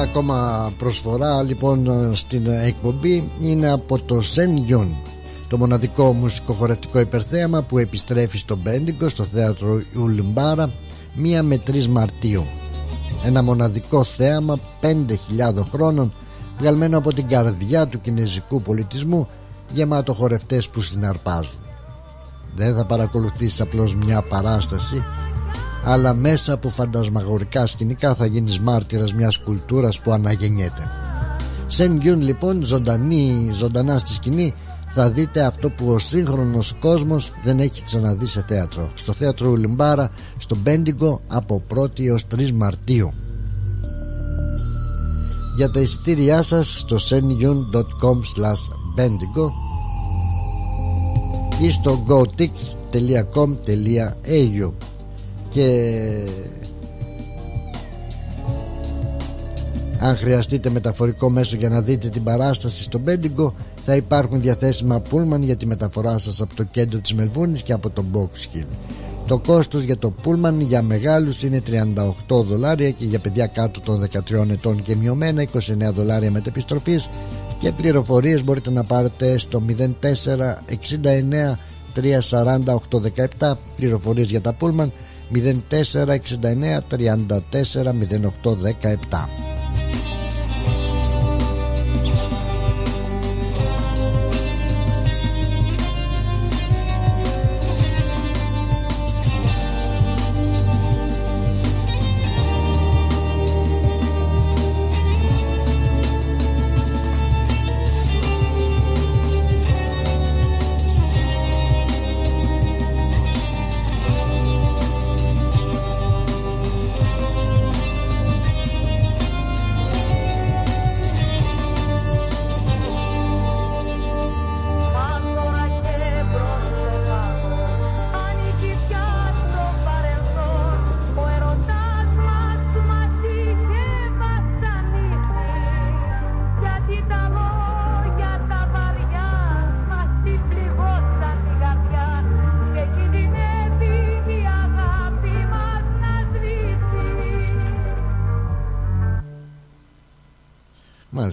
ακόμα προσφορά λοιπόν στην εκπομπή είναι από το Σεν Γιον το μοναδικό μουσικοχορευτικό υπερθέαμα που επιστρέφει στο Μπέντιγκο στο θέατρο Ουλμπάρα 1 με 3 Μαρτίου. Ένα μοναδικό θέαμα 5.000 χρόνων βγαλμένο από την καρδιά του κινέζικου πολιτισμού γεμάτο χορευτές που συναρπάζουν. Δεν θα παρακολουθήσεις απλώς μια παράσταση αλλά μέσα από φαντασμαγορικά σκηνικά θα γίνεις μάρτυρας μιας κουλτούρας που αναγεννιέται. Σεν Γιούν λοιπόν ζωντανή, ζωντανά στη σκηνή θα δείτε αυτό που ο σύγχρονος κόσμος δεν έχει ξαναδεί σε θέατρο. Στο θέατρο Ουλιμπάρα στο Μπέντιγκο από 1η έως 3 Μαρτίου. Για τα εισιτήριά σας στο senyun.com bendigo ή στο gotix.com.au και αν χρειαστείτε μεταφορικό μέσο για να δείτε την παράσταση στο Μπέντιγκο θα υπάρχουν διαθέσιμα πούλμαν για τη μεταφορά σας από το κέντρο της Μελβούνης και από το Box Hill. Το κόστος για το πούλμαν για μεγάλους είναι 38 δολάρια και για παιδιά κάτω των 13 ετών και μειωμένα 29 δολάρια μετεπιστροφής. Και πληροφορίες μπορείτε να πάρετε στο 0469 340 817 πληροφορίες για τα πούλμαν 0469 34 08 17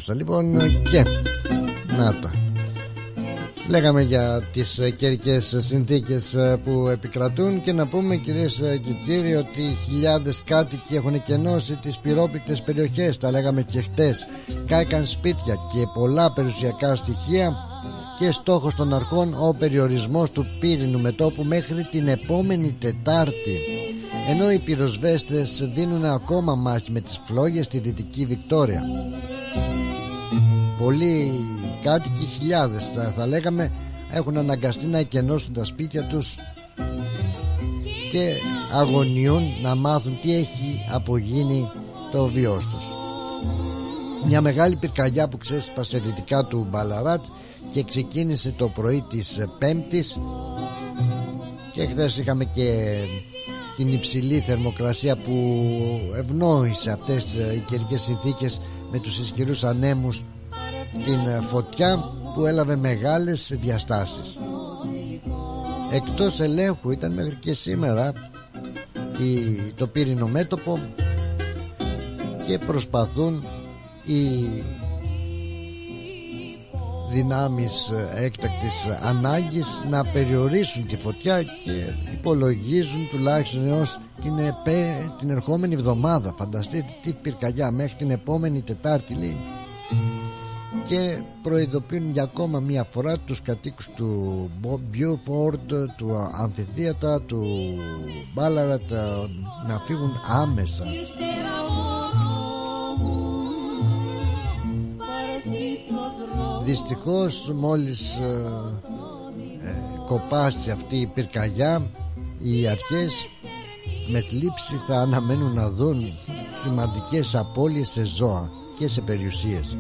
Μάλιστα λοιπόν και να τα. Λέγαμε για τις ε, καιρικές συνθήκες ε, που επικρατούν και να πούμε κυρίες ε, και κύριοι ότι χιλιάδες κάτοικοι έχουν κενώσει τις πυρόπικτες περιοχές. Τα λέγαμε και χτες. Κάηκαν σπίτια και πολλά περιουσιακά στοιχεία και στόχος των αρχών ο περιορισμός του πύρινου μετόπου μέχρι την επόμενη Τετάρτη. Ενώ οι πυροσβέστες δίνουν ακόμα μάχη με τις φλόγες στη Δυτική Βικτόρια πολλοί κάτοικοι χιλιάδες θα, θα λέγαμε έχουν αναγκαστεί να εκενώσουν τα σπίτια τους και αγωνιούν να μάθουν τι έχει απογίνει το βιός τους. Μια μεγάλη πυρκαγιά που ξέσπασε δυτικά του Μπαλαράτ και ξεκίνησε το πρωί της Πέμπτης και χθες είχαμε και την υψηλή θερμοκρασία που ευνόησε αυτές τις καιρικές συνθήκες με τους ισχυρούς ανέμους την ε, φωτιά που έλαβε μεγάλες διαστάσεις. Εκτός ελέγχου ήταν μέχρι και σήμερα η, το πύρινο μέτωπο και προσπαθούν οι δυνάμεις ε, έκτακτης ανάγκης να περιορίσουν τη φωτιά και υπολογίζουν τουλάχιστον έως την, επέ, την ερχόμενη εβδομάδα. Φανταστείτε τι πυρκαγιά μέχρι την επόμενη Τετάρτη λέει και προειδοποιούν για ακόμα μία φορά τους κατοίκους του Μπιούφορντ, του Αμφιθίατα, του Μπάλαρατ να φύγουν άμεσα. Δυστυχώς μόλις ε, ε, κοπάσει αυτή η πυρκαγιά οι αρχές με θλίψη θα αναμένουν να δουν σημαντικές απώλειες σε ζώα και σε περιουσίες.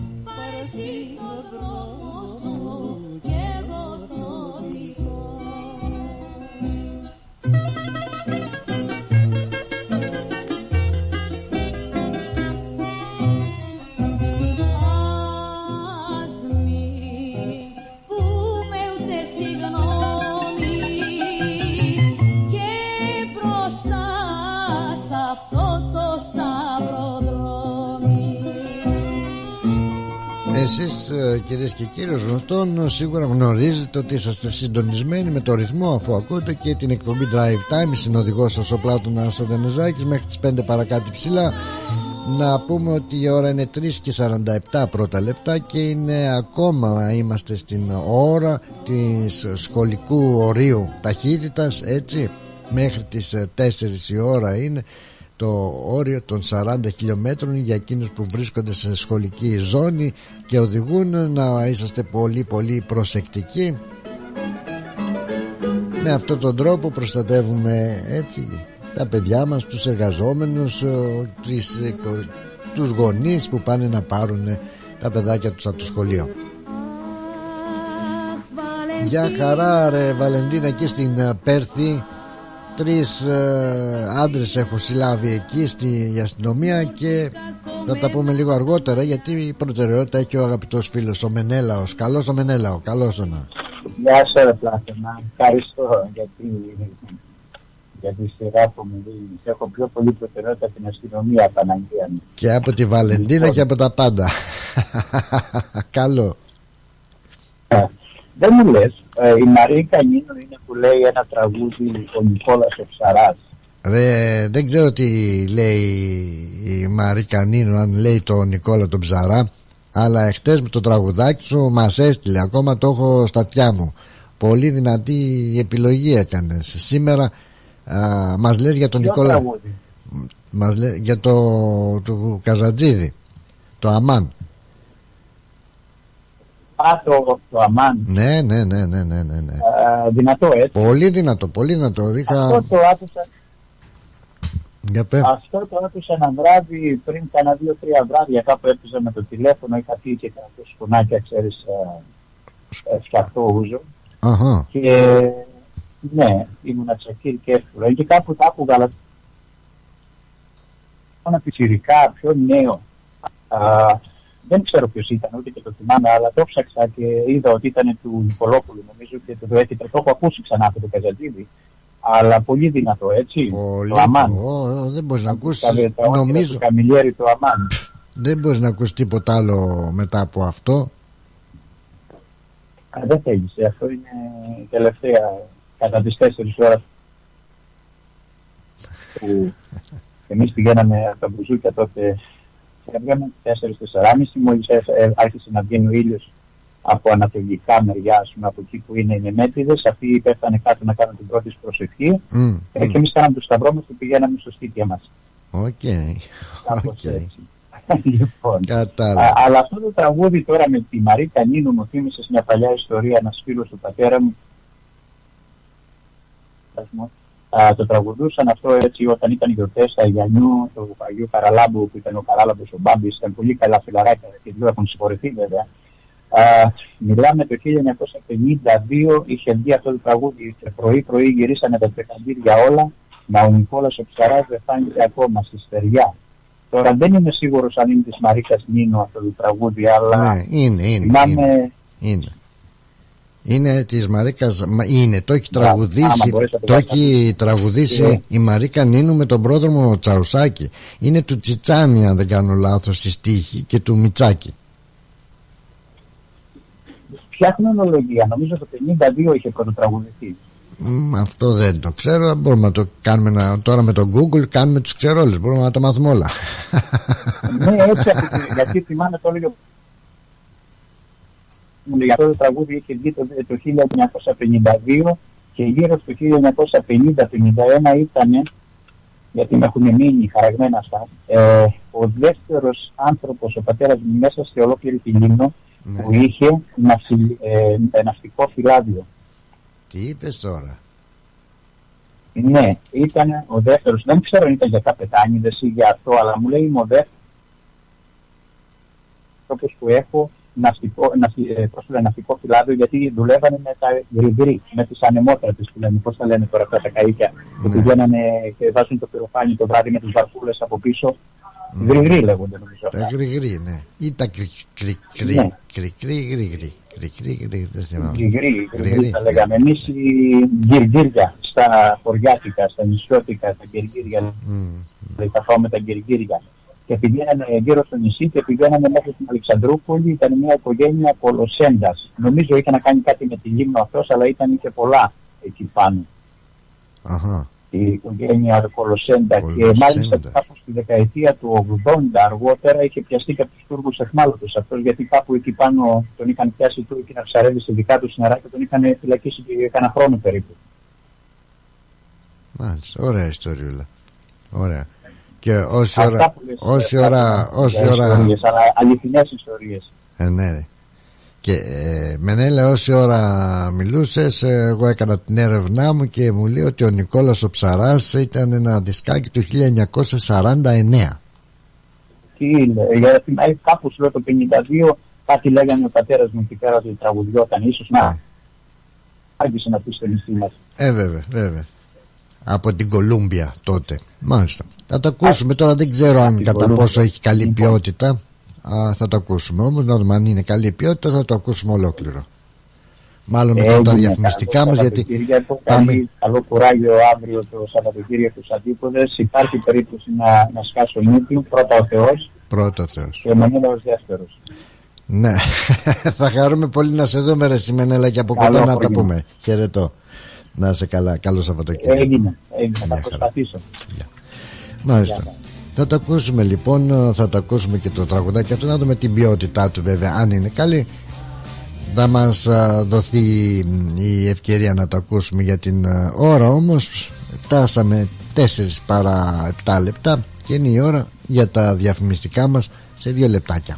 Εσείς ε, κυρίες και κύριοι γνωστών σίγουρα γνωρίζετε ότι είσαστε συντονισμένοι με το ρυθμό αφού ακούτε και την εκπομπή Drive Time συνοδηγός σας ο Πλάτωνας Αδενεζάκης μέχρι τις 5 παρακάτω ψηλά. Να πούμε ότι η ώρα είναι 3 και 47 πρώτα λεπτά και είναι ακόμα είμαστε στην ώρα της σχολικού ορίου ταχύτητας έτσι. Μέχρι τις 4 η ώρα είναι το όριο των 40 χιλιόμετρων για εκείνους που βρίσκονται σε σχολική ζώνη και οδηγούν να είσαστε πολύ πολύ προσεκτικοί. Με αυτόν τον τρόπο προστατεύουμε έτσι τα παιδιά μας, τους εργαζόμενους τις, τους γονείς που πάνε να πάρουν τα παιδάκια τους από το σχολείο. Γεια χαρά ρε Βαλεντίνα εκεί στην Πέρθη τρεις ε, άντρες έχω συλλάβει εκεί στη αστυνομία και θα τα πούμε λίγο αργότερα γιατί η προτεραιότητα έχει ο αγαπητός φίλος ο Μενέλαος καλώς ο Μενέλαο, καλώς τον Γεια σου ρε Πλάτωνα, ευχαριστώ γιατί για τη σειρά που μου δίνεις. Έχω πιο πολύ προτεραιότητα την αστυνομία Παναγία μου. Και από τη Βαλεντίνα και από τα πάντα. Καλό. Ε, δεν μου λες, ε, η Μαρία Κανίνου είναι που λέει ένα τραγούδι ο Νικόλας ο Ψαράς. δεν ξέρω τι λέει η Μαρή Κανίνου αν λέει το Νικόλα τον Ψαρά αλλά εχθές με το τραγουδάκι σου μας έστειλε ακόμα το έχω στα αυτιά μου. Πολύ δυνατή επιλογή έκανες. Σήμερα α, μας λες για τον Νικόλα μας λες για το, το Καζατζίδη το Αμάν. Α, το, το Αμάν. Ναι, ναι, ναι, ναι, ναι, ναι. ναι. δυνατό, έτσι. Πολύ δυνατό, πολύ δυνατό. Είχα... Αυτό το άκουσα. Για πέ. Αυτό το άκουσα ένα βράδυ πριν κάνα δύο-τρία βράδια κάπου έπαιζα με το τηλέφωνο. Είχα πει και κάποιο σκουνάκια, ξέρεις, ε, φτιαχτό ούζο. Αχα. Και ναι, ήμουν τσακίρι και εύκολο. Και κάπου τα άκουγα, αλλά ένα πιτσιρικά, πιο νέο. Δεν ξέρω ποιος ήταν, ούτε και το θυμάμαι, αλλά το ψάξα και είδα ότι ήταν του Νικολόπουλου, νομίζω και το έτυπε. Το έχω ακούσει ξανά από το Καζαντίδη. Αλλά πολύ δυνατό, έτσι. Πολύ το Αμάν. δεν μπορείς να ακούσεις. Νομίζω. Το Καμιλιέρι, το Αμάν. Δεν μπορείς να ακούσεις τίποτα άλλο μετά από αυτό. Α, δεν θέλησε. Αυτό είναι η τελευταία κατά τις 4 ώρες που εμείς πηγαίναμε από τα μπουζούκια τότε φεύγαμε 4-4.30 μόλις άρχισε να βγαίνει ο ήλιος από ανατολικά μεριά, ας πούμε, από εκεί που είναι οι Νεμέτιδες, αυτοί πέφτανε κάτω να κάνουν την πρώτη προσευχή Mm, ε, και εμείς κάναμε το σταυρό μας και πηγαίναμε στο σπίτι μας. Οκ. Κάπως Οκ. έτσι. λοιπόν, Κατάλαβα. Α, αλλά αυτό το τραγούδι τώρα με τη Μαρίκα Νίνου μου θύμισε σε μια παλιά ιστορία ένας φίλος του πατέρα μου. Ας πούμε, Α, το τραγουδούσαν αυτό έτσι όταν ήταν οι γιορτές τ' Αϊ-Γιαννιού, του Αγίου Χαραλάμπου που ήταν ο Χαράλαμπος ο Μπάμπης, ήταν πολύ καλά φιλαράκια και δύο έχουν συγχωρηθεί βέβαια. Α, μιλάμε το 1952 είχε βγει αυτό το τραγούδι και πρωί πρωί γυρίσανε τα τρεχαντήρια όλα μα ο Νικόλας ο Ψαράς δεν φάνηκε ακόμα στη στεριά. Τώρα δεν είμαι σίγουρος αν είναι της Μαρίκας Νίνου αυτό το τραγούδι αλλά Ναι, είναι, είναι. θυμάμαι είναι. Είναι. Είναι της Μαρίκας. Είναι, το έχει Ναι, τραγουδήσει. άμα μπορείς να το Το κάνεις έχει τραγουδήσει Ε. η Μαρίκα Νίνου με τον πρόδρομο Τσαουσάκη. Είναι του Τσιτσάνι, αν δεν κάνω λάθος, στη στίχη και του Μιτσάκη. ποια χρονολογία, νομίζω το 52 είχε πρωτοτραγουδηθεί. Μ, αυτό δεν το ξέρω. Μπορούμε να το κάνουμε να- τώρα με το Google. Κάνουμε τους ξερόλες. Μπορούμε να τα μάθουμε όλα. ναι, έτσι αυτή- γιατί θυμάμαι το έλεγε μου λέει αυτό το τραγούδι είχε βγει το, το 1952 και γύρω στο 1950-51 ήταν, γιατί με έχουν μείνει χαραγμένα αυτά, ε, ο δεύτερος άνθρωπος, ο πατέρας μου μέσα σε ολόκληρη τη Λίμνο Ναι. που είχε ναυση, ε, ναυτικό φυλάδιο. Τι είπες τώρα; Ναι, ήταν ο δεύτερος, δεν ξέρω αν ήταν για καπετάνιδες ή για αυτό, αλλά μου λέει είμαι ο δεύτερος που έχω ναυτικό, ναυτι, ε, πώς το λένε, ναυτικό φυλάδιο γιατί δουλεύανε με τα γρηγρή, με τις ανεμότρατες που λένε, πώς τα λένε τώρα αυτά τα καΐκια που Ναι. πηγαίνανε και βάζουν το πυροφάνι το βράδυ με τις βαρκούλες από πίσω. Γρηγρή λέγονται νομίζω Τα αυτά. γρηγρή, ναι. Ή τα κρικρί. Ναι. Κρικρί, γρηγρή. Κρικρί, γρηγρή. Δεν θυμάμαι. Γρηγρή, Γρηγρή, γρηγρή τα ναι. λέγαμε. Εμείς οι γκυργύρια στα χωριάτικα, στα νησιώτικα, τα γκυργύρια Μμ. δηλαδή τα φάω με τα γκυργύρια. Και πηγαίνανε γύρω στο νησί και πηγαίνανε μέχρι την Αλεξανδρούπολη. Ήταν μια οικογένεια κολοσέντα. Νομίζω είχε να κάνει κάτι με τη Λίμνο αυτός, αλλά ήταν και πολλά εκεί πάνω. Αχα. Η οικογένεια Κολοσέντα. Και Κολοσέντα. μάλιστα κάπου στη δεκαετία του 80 αργότερα είχε πιαστεί και από τους Τούρκους εχμάλωτο αυτός, γιατί κάπου εκεί πάνω τον είχαν πιάσει οι Τούρκοι να ψαρεύει σε δικά τους νερά και τον είχαν φυλακίσει και κανένα χρόνο περίπου. Μάλιστα. Ωραία ιστοριούλα. Ωραία. Και όση Αυτά ώρα. που λες, Όση ε, ώρα. κάτι Όση για ώρα. ιστορίες, αλλά αληθινές ιστορίες. Ε, ναι, ρε. Και ε, Μενέλα όση ώρα μιλούσες ε, εγώ έκανα την έρευνά μου και μου λέει ότι ο Νικόλας ο Ψαράς ήταν ένα δισκάκι του 1949 Τι είναι, γιατί ε, κάπου σου λέω το 52 κάτι λέγανε ο πατέρας μου εκεί πέρα ότι τραγουδιόταν, ίσως Ναι. να άρχισε να πει στο νησί μας. Ε βέβαια βέβαια Από την Κολούμπια τότε Μάλιστα Θα το ακούσουμε τώρα δεν ξέρω αν την κατά Κολούμπια. πόσο έχει καλή Λοιπόν. ποιότητα Α, Θα το ακούσουμε όμως να δούμε αν είναι καλή ποιότητα θα το ακούσουμε ολόκληρο Μάλλον μετά τα Έγινε διαφημιστικά καλό μας γιατί Σαββατοκύριακο, πάμε- καλή- Καλό κουράγιο αύριο το Σαββατοκύριακο στους αντίποδες. Υπάρχει περίπτωση να, να σκάσω νύχτη, πρώτα ο Θεός πρώτο Θεός και ο Μανίλαος δεύτερος. Ναι, θα χαρούμε πολύ να σε δούμε ρε Σιμενέλα και από Καλό κοντά να τα απόγευμα. πούμε. Χαιρετώ. Να είσαι καλά. Καλό Σαββατοκύριακο. Έγινε, έγινε, θα Μια χαρά. προσπαθήσω. Μάλιστα. Θα το ακούσουμε λοιπόν, θα το ακούσουμε και το τραγουδάκι αυτό να δούμε την ποιότητά του βέβαια αν είναι καλή. Θα μας α, δοθεί μ, η ευκαιρία να το ακούσουμε για την α, ώρα όμως φτάσαμε 4 παρά 7 λεπτά και είναι η ώρα για τα διαφημιστικά μας σε δύο λεπτάκια.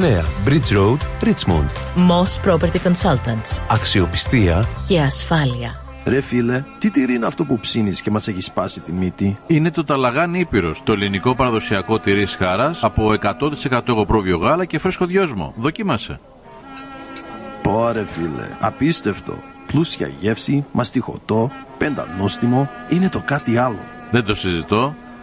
Bridge Road, Richmond. Moss Property Consultants. Αξιοπιστία και ασφάλεια. Ρε φίλε, τι τυρί είναι αυτό που ψήνεις και μας έχει σπάσει τη μύτη; Είναι το Ταλαγάν Ήπειρος, το ελληνικό παραδοσιακό τυρί χάρας από 100% εγωπρόβιο γάλα και φρέσκο δυόσμο. Δοκίμασε. Πόρε φίλε, απίστευτο. Πλούσια γεύση, μαστιχωτό, πεντανόστιμο, είναι το κάτι άλλο. Δεν το συζητώ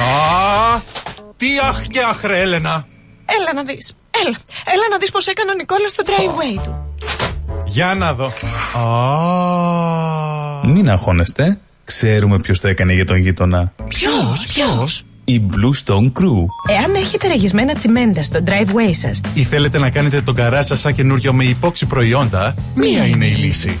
Α, τι αχ και αχ ρε Έλενα. Έλα να δεις. Έλα. Έλα να δεις πως έκανε ο Νικόλας στο driveway του. Για να δω. Α. Μην αγχώνεστε. Ξέρουμε ποιος το έκανε για τον γείτονα. Ποιος, ποιος; Η Blue Stone Crew. Εάν έχετε ραγισμένα τσιμέντα στο driveway σας Ή θέλετε να κάνετε τον καρά σας σαν καινούριο με υπόξη προϊόντα, μία είναι η λύση.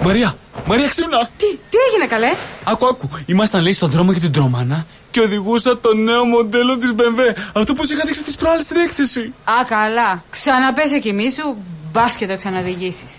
Μαρία, Μαρία ξύπνα! Τι, τι έγινε καλέ; Άκου, άκου. Ήμασταν λέει στον δρόμο για την τρομάνα και οδηγούσα το νέο μοντέλο της BMW. Αυτό που σου είχα δείξει τις προάλλες στην έκθεση. Α, καλά. Ξαναπες εκεί σου, μπας και το ξαναδηγήσεις.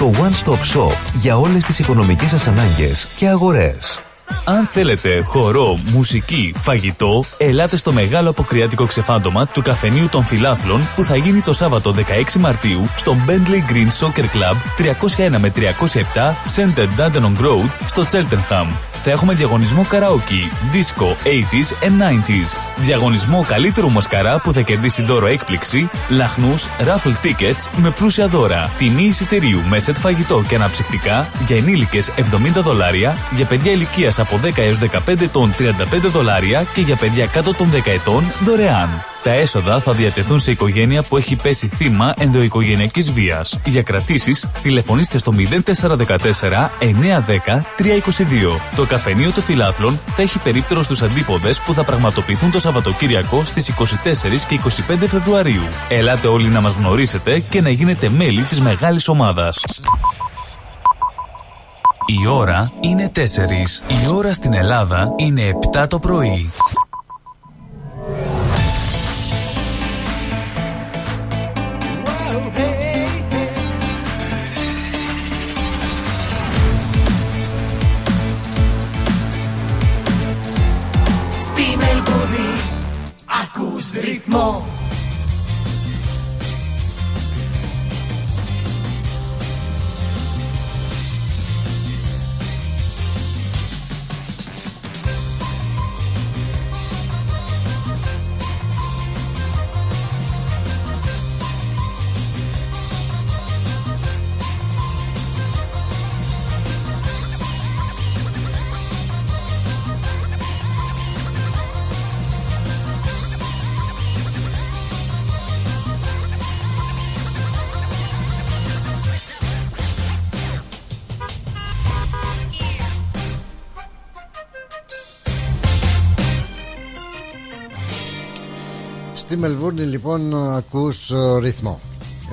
Το One Stop Shop για όλες τις οικονομικές σας ανάγκες και αγορές. Αν θέλετε χορό, μουσική, φαγητό, ελάτε στο μεγάλο αποκριάτικο ξεφάντωμα του καφενείου των φιλάθλων που θα γίνει το Σάββατο 16 Μαρτίου στο Bentley Green Soccer Club 301 με 307 Center Dandenong Road στο Cheltenham. Θα έχουμε διαγωνισμό καραόκι, disco, 80s and 90s. Διαγωνισμό καλύτερου μασκαρά που θα κερδίσει δώρο έκπληξη, λαχνούς, raffle tickets με πλούσια δώρα. Τιμή εισιτηρίου με σετ φαγητό και αναψυκτικά για ενήλικες 70 δολάρια, για παιδιά ηλικίας από 10 έως 15 ετών 35 δολάρια και για παιδιά κάτω των 10 ετών δωρεάν. Τα έσοδα θα διατεθούν σε οικογένεια που έχει πέσει θύμα ενδοοικογενειακής βίας. Για κρατήσεις, τηλεφωνήστε στο 0414 910 322. Το καφενείο των φιλάθλων θα έχει περίπτερο στους αντίποδες που θα πραγματοποιηθούν το Σαββατοκύριακο στις 24 και 25 Φεβρουαρίου. Ελάτε όλοι να μας γνωρίσετε και να γίνετε μέλη της μεγάλης ομάδας. Η ώρα είναι 4. Η ώρα στην Ελλάδα είναι 7 το πρωί. Ρυθμό Μελβούρνη λοιπόν ακούς ε, ρυθμό.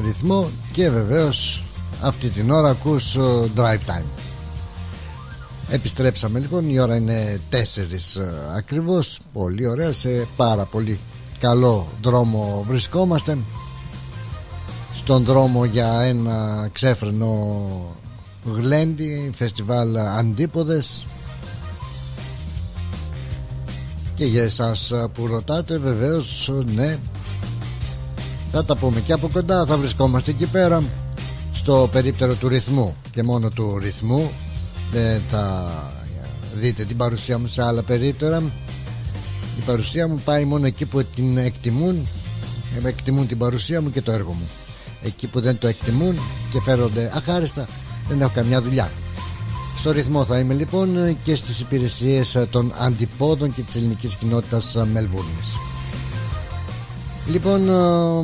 Ρυθμό και βεβαίως αυτή την ώρα ακούς ε, drive time. Επιστρέψαμε λοιπόν, η ώρα είναι 4 ε, ακριβώς. Πολύ ωραία, σε πάρα πολύ καλό δρόμο βρισκόμαστε. Στον δρόμο για ένα ξέφρενο γλέντι Φεστιβάλ Αντίποδες και για εσάς που ρωτάτε βεβαίως ναι. Θα τα πούμε και από κοντά Θα βρισκόμαστε εκεί πέρα Στο περίπτερο του ρυθμού. Και μόνο του ρυθμού Δεν θα δείτε την παρουσία μου σε άλλα περίπτερα. Η παρουσία μου πάει μόνο εκεί που την εκτιμούν Εκτιμούν την παρουσία μου και το έργο μου. Εκεί που δεν το εκτιμούν Και φέρονται αχάριστα Δεν έχω καμιά δουλειά στο ρυθμό θα είμαι λοιπόν και στις υπηρεσίες των αντιπόδων και της ελληνικής κοινότητας Μελβούρνης. Λοιπόν,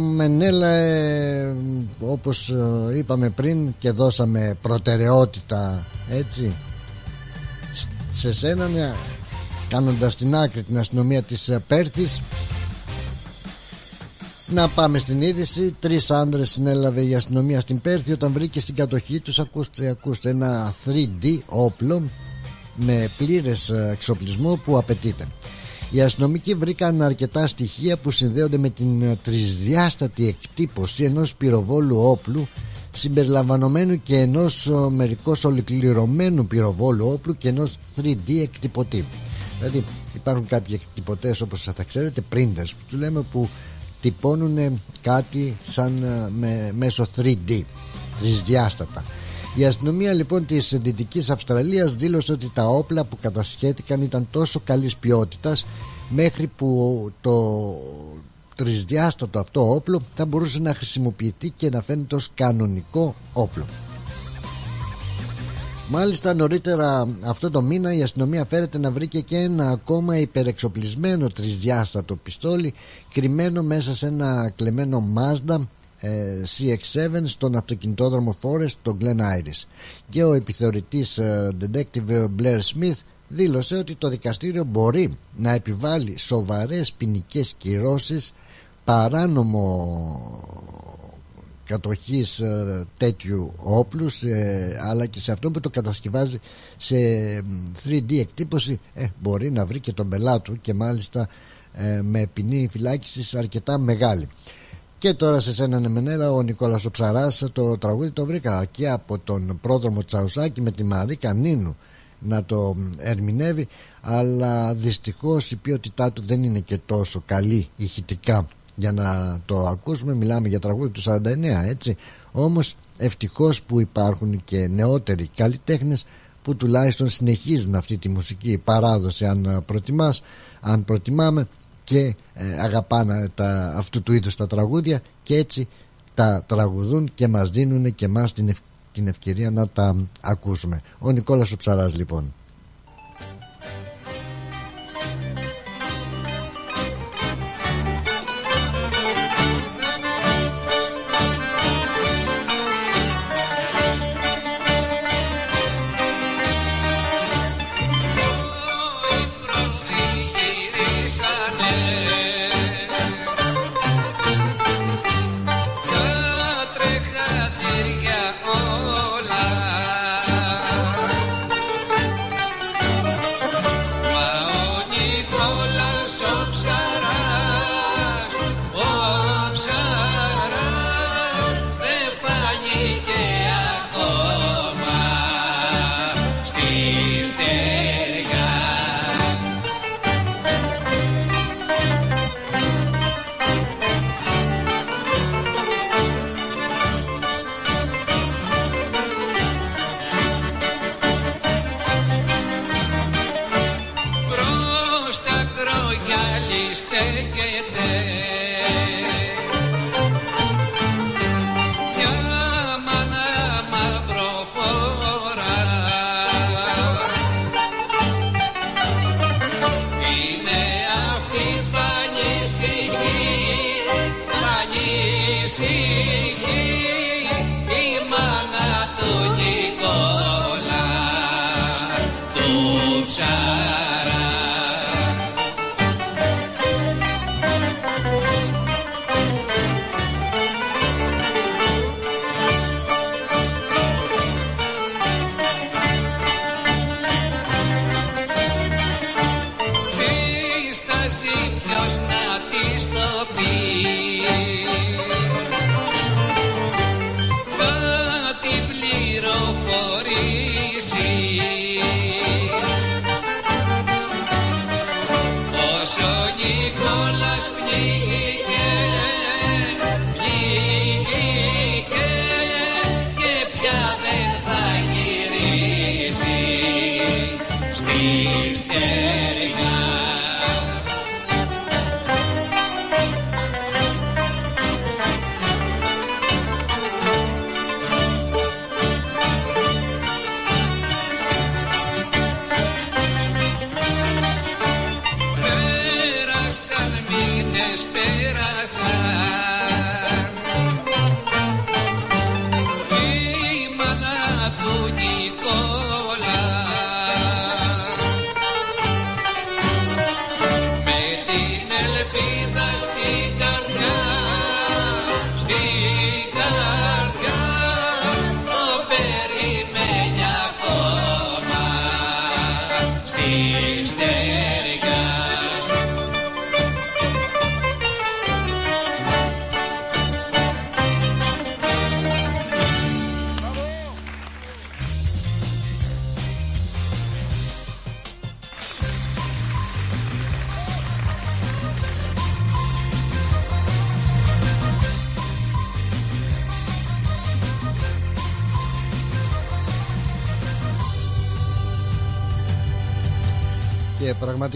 Μενέλα, ε, όπως ε, είπαμε πριν και δώσαμε προτεραιότητα έτσι σε σένα μια, κάνοντας την άκρη την αστυνομία της Πέρθης να πάμε στην είδηση. Τρεις άντρε συνέλαβε η αστυνομία στην Πέρθη όταν βρήκε στην κατοχή τους. Ακούστε, ακούστε ένα 3D όπλο με πλήρες εξοπλισμό που απαιτείται. Οι αστυνομικοί βρήκαν αρκετά στοιχεία που συνδέονται με την τρισδιάστατη εκτύπωση ενός πυροβόλου όπλου συμπεριλαμβανομένου και ενός μερικώς ολοκληρωμένου πυροβόλου όπλου και ενός 3D εκτυπωτή. Δηλαδή υπάρχουν κάποιοι εκτυπωτές όπως θα ξέρετε printers που τους λέμε που τυπώνουν κάτι σαν ε, με, μέσω 3D τρισδιάστατα. Η αστυνομία λοιπόν της Δυτικής Αυστραλίας δήλωσε ότι τα όπλα που κατασχέθηκαν ήταν τόσο καλής ποιότητας μέχρι που το τρισδιάστατο αυτό όπλο θα μπορούσε να χρησιμοποιηθεί και να φαίνεται ως κανονικό όπλο Μάλιστα νωρίτερα αυτό το μήνα η αστυνομία φέρεται να βρήκε και ένα ακόμα υπερεξοπλισμένο τρισδιάστατο πιστόλι κρυμμένο μέσα σε ένα κλεμμένο Mazda ε, CX-7 στον αυτοκινητόδρομο Forest στο Glen Iris. Και ο επιθεωρητής ε, detective Blair Smith δήλωσε ότι το δικαστήριο μπορεί να επιβάλλει σοβαρές ποινικές κυρώσεις παράνομο κατοχής ε, τέτοιου όπλους ε, αλλά και σε αυτό που το κατασκευάζει σε 3D εκτύπωση ε, μπορεί να βρει και τον πελάτου και μάλιστα ε, με ποινή φυλάκισης αρκετά μεγάλη. Και τώρα σε σένα Νεμενέρα ο Νικόλας ο Ψαράς το τραγούδι το βρήκα και από τον πρόδρομο Τσαουσάκη με τη Μαρίκα Νίνου να το ερμηνεύει αλλά δυστυχώς η ποιότητά του δεν είναι και τόσο καλή ηχητικά για να το ακούσουμε μιλάμε για τραγούδι του 49 έτσι. Όμως ευτυχώς που υπάρχουν και νεότεροι καλλιτέχνες που τουλάχιστον συνεχίζουν αυτή τη μουσική παράδοση αν προτιμάς αν προτιμάμε και ε, αγαπάνε τα, αυτού του είδους τα τραγούδια και έτσι τα τραγουδούν και μας δίνουν και μας την, την ευκαιρία να τα ακούσουμε. Ο Νικόλας ο Ψαράς λοιπόν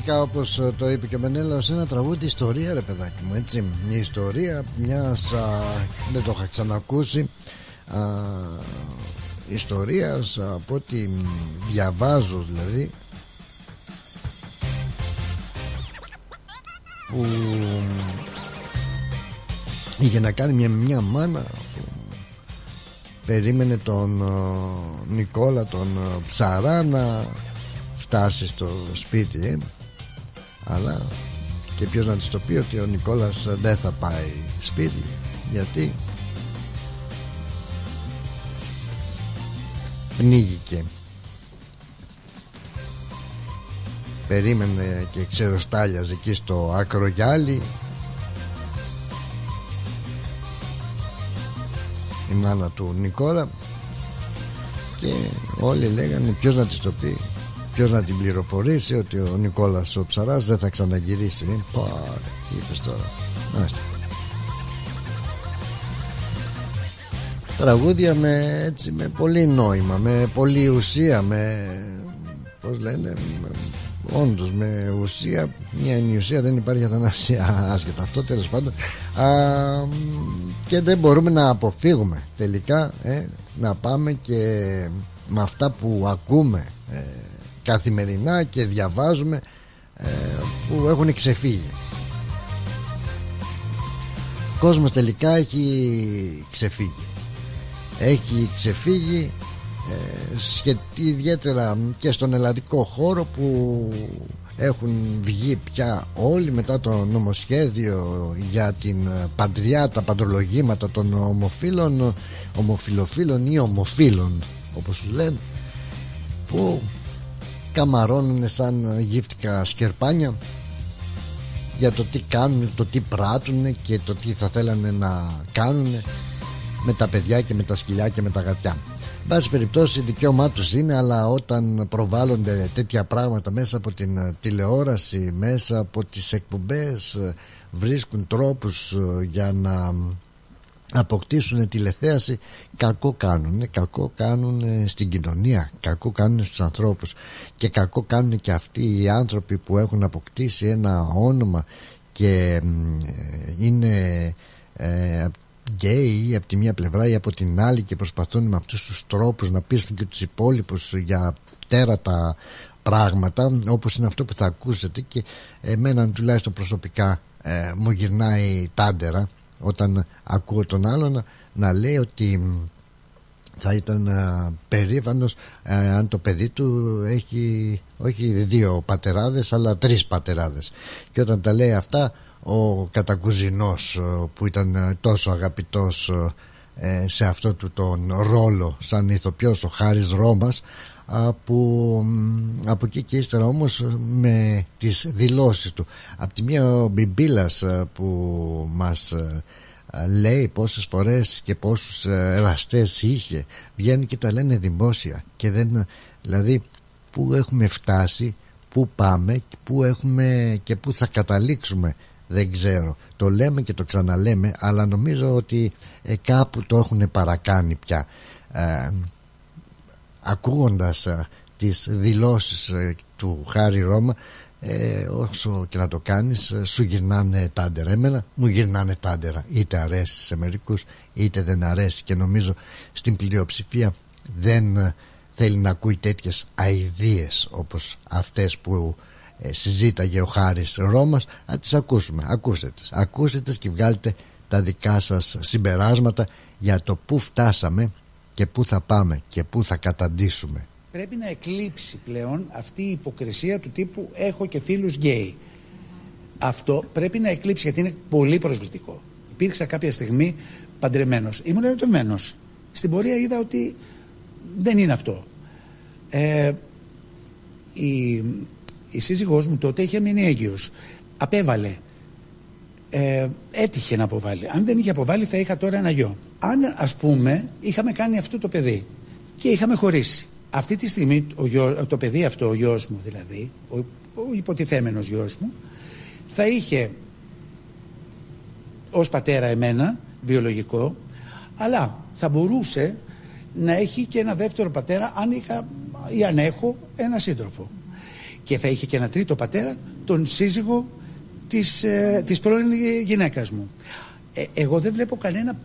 πραγματικά όπως ε, το είπε και ο Μενέλαος ένα τραγούδι ιστορία ρε παιδάκι μου έτσι. Η ιστορία μιας α, δεν το είχα ξανακούσει α, ιστορίας από ό,τι διαβάζω δηλαδή που είχε να κάνει μια, μια μάνα που περίμενε τον Νικόλα τον Ψαρά να φτάσει στο σπίτι ε; Αλλά και ποιος να της το πει ότι ο Νικόλας δεν θα πάει σπίτι. Γιατί; Πνίγηκε. Περίμενε και ξεροστάλιαζε εκεί στο ακρογιάλι η μάνα του Νικόλα. Και όλοι λέγανε ποιος να της το πει; Ποιος να την πληροφορήσει ότι ο Νικόλας ο Ψαράς δεν θα ξαναγυρίσει; Πα, τι είπες τώρα Μάλιστα. Τραγούδια με, έτσι, με πολύ νόημα Με πολύ ουσία Με Πώς λένε με, Όντως με ουσία Μια είναι η ουσία δεν υπάρχει αθανασία Άσχετα αυτό τέλος πάντων Α, Και δεν μπορούμε να αποφύγουμε Τελικά ε, Να πάμε και Με αυτά που ακούμε ε, καθημερινά και διαβάζουμε ε, που έχουν ξεφύγει. Ο κόσμος τελικά έχει ξεφύγει. Έχει ξεφύγει ε, σχετί, ιδιαίτερα και στον ελλαδικό χώρο που έχουν βγει πια όλοι μετά το νομοσχέδιο για την παντριά, τα παντρολογήματα των ομοφύλων ομοφιλοφίλων ή ομοφύλων όπως σου λένε που καμαρώνουν σαν γύφτικα σκερπάνια για το τι κάνουν, το τι πράττουν και το τι θα θέλανε να κάνουν με τα παιδιά και με τα σκυλιά και με τα γατιά. Βάση περιπτώσει δικαίωμά τους είναι αλλά όταν προβάλλονται τέτοια πράγματα μέσα από την τηλεόραση, μέσα από τις εκπομπές βρίσκουν τρόπους για να αποκτήσουν τηλεθέαση κακό κάνουν κακό κάνουν στην κοινωνία κακό κάνουν στους ανθρώπους. Και κακό κάνουν και αυτοί οι άνθρωποι που έχουν αποκτήσει ένα όνομα και είναι ε, γκέι από τη μία πλευρά ή από την άλλη και προσπαθούν με αυτούς τους τρόπους να πείσουν και τους υπόλοιπους για τέρατα πράγματα όπως είναι αυτό που θα ακούσετε και εμένα τουλάχιστον προσωπικά ε, μου γυρνάει τάντερα όταν ακούω τον άλλον να λέει ότι θα ήταν α, περήφανος αν το παιδί του έχει όχι δύο πατεράδες αλλά τρεις πατεράδες. Και όταν τα λέει αυτά ο κατακουζινός που ήταν τόσο αγαπητός ε, σε αυτό του τον ρόλο σαν ηθοποιός ο Χάρης Ρώμας από, από εκεί και ύστερα όμως με τις δηλώσεις του. Από τη μία ο Μπιμπίλας που μας λέει πόσες φορές και πόσους εραστές είχε βγαίνουν και τα λένε δημόσια και δεν δηλαδή που έχουμε φτάσει που πάμε που έχουμε και που θα καταλήξουμε δεν ξέρω. Το λέμε και το ξαναλέμε αλλά νομίζω ότι ε, κάπου το έχουν παρακάνει πια. Ε, ακούγοντας ε, τις δηλώσεις ε, του Χάρη Ρώμα ε, όσο και να το κάνεις σου γυρνάνε τάντερα εμένα μου γυρνάνε τάντερα είτε αρέσει σε μερικούς είτε δεν αρέσει. Και νομίζω στην πλειοψηφία δεν θέλει να ακούει τέτοιες αηδίες όπως αυτές που ε, συζήταγε ο Χάρης Ρώμας. Να τις ακούσουμε. Ακούστε τις. Ακούστε τις και βγάλετε τα δικά σας συμπεράσματα για το πού φτάσαμε και πού θα πάμε και πού θα καταντήσουμε. Πρέπει να εκλείψει πλέον αυτή η υποκρισία του τύπου έχω και φίλους γκέι αυτό πρέπει να εκλείψει γιατί είναι πολύ προσβλητικό. Υπήρξα κάποια στιγμή παντρεμένος. Ήμουν ερωτημένος στην πορεία είδα ότι δεν είναι αυτό. Ε, η, η σύζυγός μου τότε είχε μείνει έγκυος. Απέβαλε. Ε, έτυχε να αποβάλει. Αν δεν είχε αποβάλει θα είχα τώρα ένα γιο. Αν ας πούμε είχαμε κάνει αυτό το παιδί και είχαμε χωρίσει. Αυτή τη στιγμή ο το παιδί αυτό, ο γιος μου δηλαδή, ο, ο υποτιθέμενος γιος μου, θα είχε ως πατέρα εμένα, βιολογικό, αλλά θα μπορούσε να έχει και ένα δεύτερο πατέρα αν είχα ή αν έχω ένα σύντροφο και θα είχε και ένα τρίτο πατέρα, τον σύζυγο της, ε, της πρώην γυναίκας μου. Ε, εγώ δεν βλέπω κανένα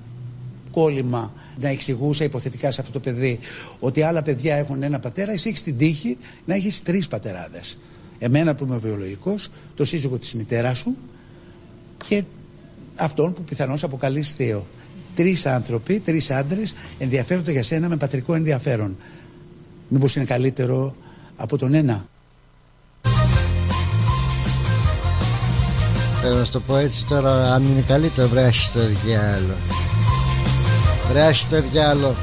κόλλημα να εξηγούσα υποθετικά σε αυτό το παιδί ότι άλλα παιδιά έχουν ένα πατέρα, εσύ έχεις την τύχη να έχεις τρεις πατεράδες. Εμένα που είμαι βιολογικός, το σύζυγο της μητέρας σου και αυτόν που πιθανώς αποκαλείς θείο. Τρεις άνθρωποι, τρεις άντρες ενδιαφέρονται για σένα με πατρικό ενδιαφέρον. Μήπως είναι καλύτερο από τον ένα; Να σου το πω έτσι τώρα αν είναι καλύτερο βρέσει το διάλο. Βρέσει το διάλο.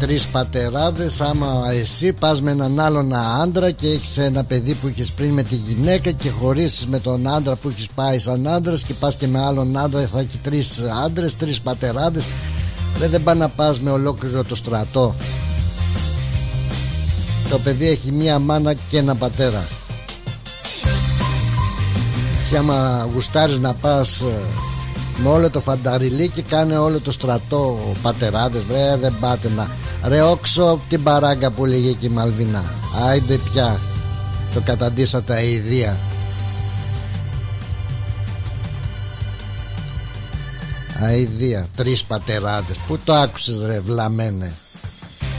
Τρεις πατεράδες άμα εσύ πας με έναν άλλον άντρα και έχεις ένα παιδί που έχεις πριν με τη γυναίκα και χωρίσεις με τον άντρα που έχεις πάει σαν άντρας και πας και με άλλον άντρα θα έχει τρεις άντρες, τρεις πατεράδες. Δεν, δεν πάει να πας με ολόκληρο το στρατό. Το παιδί έχει μία μάνα και ένα πατέρα εσύ άμα γουστάρεις να πας ε, με όλο το φανταριλί και κάνε όλο το στρατό πατεράδες βρε δεν πάτε να ρε όξω την παράγκα που λέγει και η Μαλβινά άιντε πια το καταντήσατε αηδία. Αηδία τρεις πατεράδες. Που το άκουσες ρε βλαμένε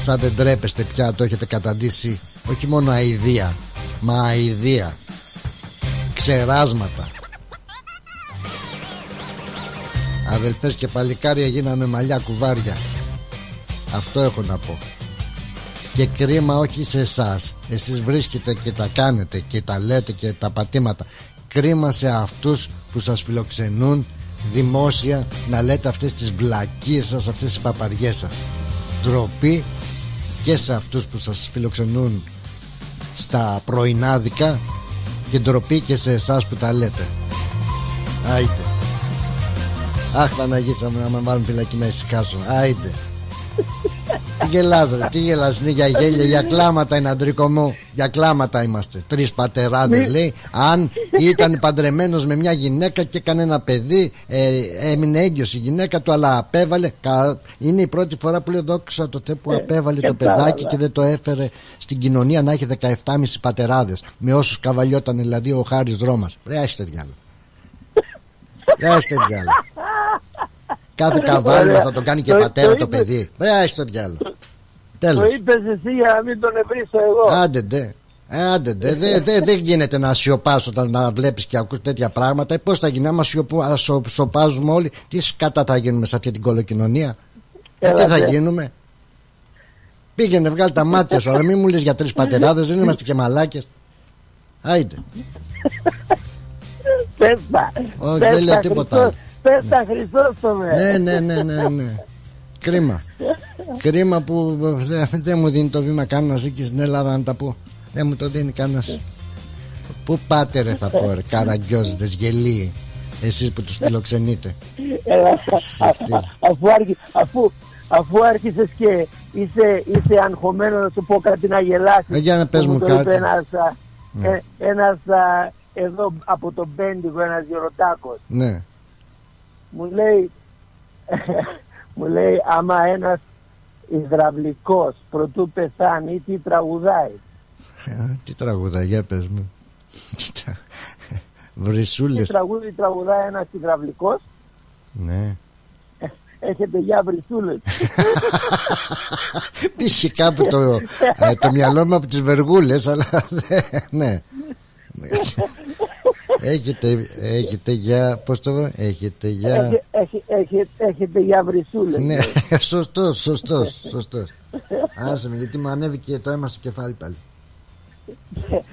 σαν δεν τρέπεστε πια το έχετε καταντήσει όχι μόνο αηδία μα αηδία ξεράσματα. Αδελφές και παλικάρια γίναμε μαλλιά κουβάρια. Αυτό έχω να πω. Και κρίμα όχι σε εσάς. Εσείς βρίσκετε και τα κάνετε Και τα λέτε και τα πατήματα. Κρίμα σε αυτούς που σας φιλοξενούν Δημόσια να λέτε αυτές τις βλακίες σας Αυτές τις παπαριές σας. Ντροπή και σε αυτούς που σας φιλοξενούν Στα πρωινάδικα και ντροπή και σε εσάς που τα λέτε. Άιτε. Αχ Παναγίτσα μου να με βάλουν φυλακή να ησυχάσω. Άιτε Τι γελάς ρε, τι γελάς. Είναι για γέλια Για κλάματα είναι αντρικό μου. Για κλάματα είμαστε, τρεις πατεράδες ναι. λέει. Αν ήταν παντρεμένος με μια γυναίκα Και έκανε ένα παιδί ε, Έμεινε έγκυος η γυναίκα του Αλλά απέβαλε Είναι η πρώτη φορά που λέει δόξα το τε που ε, απέβαλε το παιδάκι Και δεν το έφερε στην κοινωνία Να έχει 17,5 πατεράδες Με όσους καβαλιόταν δηλαδή ο Χάρης Ρώμας. Ρε άστε διάλογο Άστε διάλογο Κάθε καβάλιο θα τον κάνει και πατέρα το παιδί. Ρε, το διάλογο. Το είπε εσύ για να μην τον ευρύσω εγώ; Άντε, ντε. Ε, άντε, δεν δε, δε, δε γίνεται να σιωπάς όταν να βλέπεις και ακούς τέτοια πράγματα. Ε, πώς θα γίνει, άμα σιωπού- σο- σοπάζουμε όλοι, τι σκάτα θα γίνουμε σε αυτή την κολοκοινωνία; Ε, τι θα Έλατε. γίνουμε; Πήγαινε, βγάλει τα μάτια σου, αλλά μην μου λες για τρεις πατεράδες, δεν είμαστε και μαλάκες. Άιντε. Πες τα. Όχι, Πες δεν λέω τα, τίποτα Χριστός. άλλο. Πες τα Χρυσόστομε. Ναι, ναι, ναι, ναι, ναι. Κρίμα. Κρίμα που δεν δεν μου δίνει το βήμα κανένας εκεί στην Ελλάδα να τα πω. Δεν μου το δίνει κανένας. Πού πάτε ρε θα πω ρε καραγκιόζητες γελίοι Εσείς που τους φιλοξενείτε Έλα, α- αφού, άρχι- αφού, αφού άρχισες και είσαι, είσαι αγχωμένος να σου πω κάτι να γελάσεις Ε, για να πες που μου το κάτι. είπε ένας, α, Ναι. ε, ένας α, εδώ από τον Πέντικο ένας γεροτάκος Ναι μου λέει μου λέει άμα ένας υδραυλικός προτού πεθάνει τι τραγουδάει; Ε, Τι τραγουδά για πες μου. Τι τρα- τι Βρυσούλες τραγούδι τραγουδάει ένας υδραυλικός; Ναι. Έχετε για βρυσούλες. Πήγε κάπου το, ε, το μυαλό μου από τις βεργούλες Αλλά δεν- ναι Έχετε, έχετε για Πώς το βρω Έχετε για Έχε- έχε- έχε- έχετε για βρυσούλες Ναι, σωστός, σωστός, σωστός. Άσε με, γιατί μου ανέβηκε το αίμα στο κεφάλι πάλι.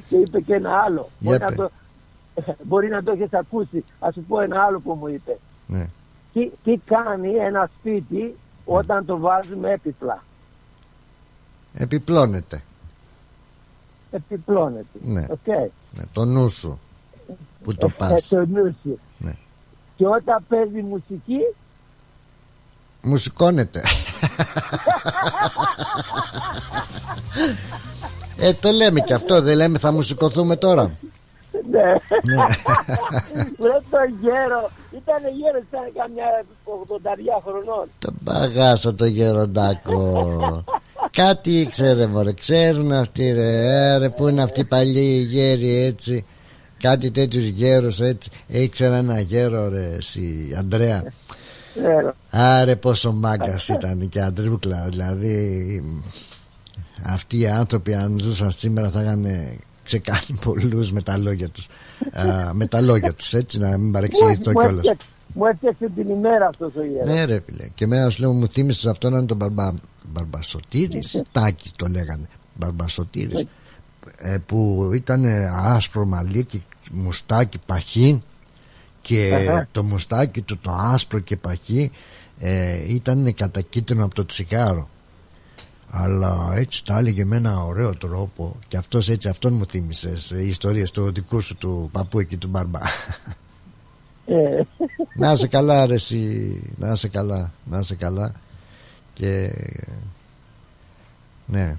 και είπε και ένα άλλο. Για Μπορεί να, πες. το, μπορεί να το έχεις ακούσει. Ας σου πω ένα άλλο που μου είπε. Ναι. Τι, τι κάνει ένα σπίτι όταν το βάζουμε έπιπλα; Επιπλώνεται. Επιπλώνεται. Ναι. Οκ. Ναι, το νου σου που το Ε, πας. το νου σου. Ναι. Και όταν παίζει μουσική, Μουσικώνεται. ε, το λέμε και αυτό, δεν λέμε θα μουσικωθούμε τώρα. ναι. Ναι. Βρε το γέρο. Ήταν γέρο, ήταν καμιά 80 χρονών. Το παγάσα το γεροντάκο. Κάτι ήξερε μωρέ, ξέρουν αυτοί ρε, ε, ρε που είναι αυτοί οι παλιοί γέροι έτσι. Κάτι τέτοιους γέρους έτσι. Ήξερα ένα γέρο ρε εσύ Αντρέα. Ναι, Άρε πόσο μάγκας ήταν και αντρούκλα. Δηλαδή Αυτοί οι άνθρωποι αν ζούσαν σήμερα θα είχαν ξεκάνει πολλούς με τα λόγια τους. Α, Με τα λόγια τους έτσι να μην παρεξηγηθώ Μου κιόλας. έφτιαξε- Μου έφτιαξε την ημέρα αυτός ο γέρος. Ναι ρε φίλε. Και εμένα σου λέω μου θύμισες αυτό να είναι τον μπαρμπα, Μπαρμπασωτήρης ή Τάκης το λέγανε. Μπαρμπασωτήρης ε, Που ήταν άσπρο μαλλί και μουστάκι παχύ και Αχα. το μουστάκι του το άσπρο και παχύ ε, ήταν κατακίτρινο από το τσιγάρο. Αλλά έτσι τα έλεγε με ένα ωραίο τρόπο και αυτός έτσι αυτόν μου θύμισες ε, οι ιστορίες του δικού σου του παππού εκεί του μπαρμπά. Ε, να είσαι καλά ρε εσύ. Να είσαι καλά να είσαι καλά. Και ναι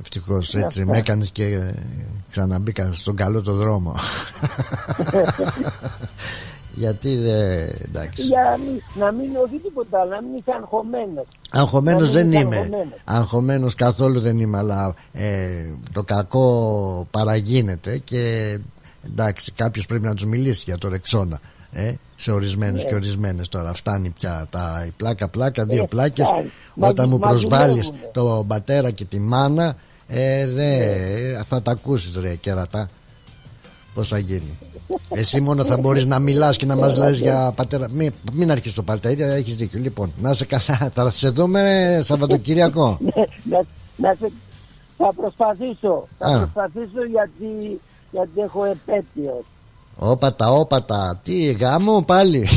ευτυχώς Ναι, έτσι αυτό. με έκανες και ε, ξαναμπήκα στον καλό το δρόμο γιατί δεν εντάξει για να μην, να μην όχι τίποτα, άλλο, να μην είσαι αγχωμένος. Αγχωμένος Να δεν μην είσαι είμαι αγχωμένος. Αγχωμένος καθόλου δεν είμαι Αλλά ε, το κακό παραγίνεται Και εντάξει κάποιος πρέπει να τους μιλήσει για το Ρεξόνα ε, Σε ορισμένους Ναι. και ορισμένες τώρα Φτάνει πια τα η πλάκα πλάκα Δύο Ε, πλάκες φτάνει. Όταν Μα- μου μα προσβάλλεις δουλεύουνε. τον πατέρα και τη μάνα ε, ρε, Ναι. θα τα ακούσεις ρε κερατά Πώς θα γίνει Εσύ μόνο θα μπορείς να μιλάς και να μας λες για πατέρα Μην, μην αρχίσεις το πάλι τα ίδια Έχεις δίκιο Λοιπόν να σε καλά Θα σε δούμε Σαββατοκυριακό Ναι, να, να σε, θα προσπαθήσω. Θα Α. προσπαθήσω γιατί, γιατί έχω επέτειο. Όπατα όπατα Τι γάμο πάλι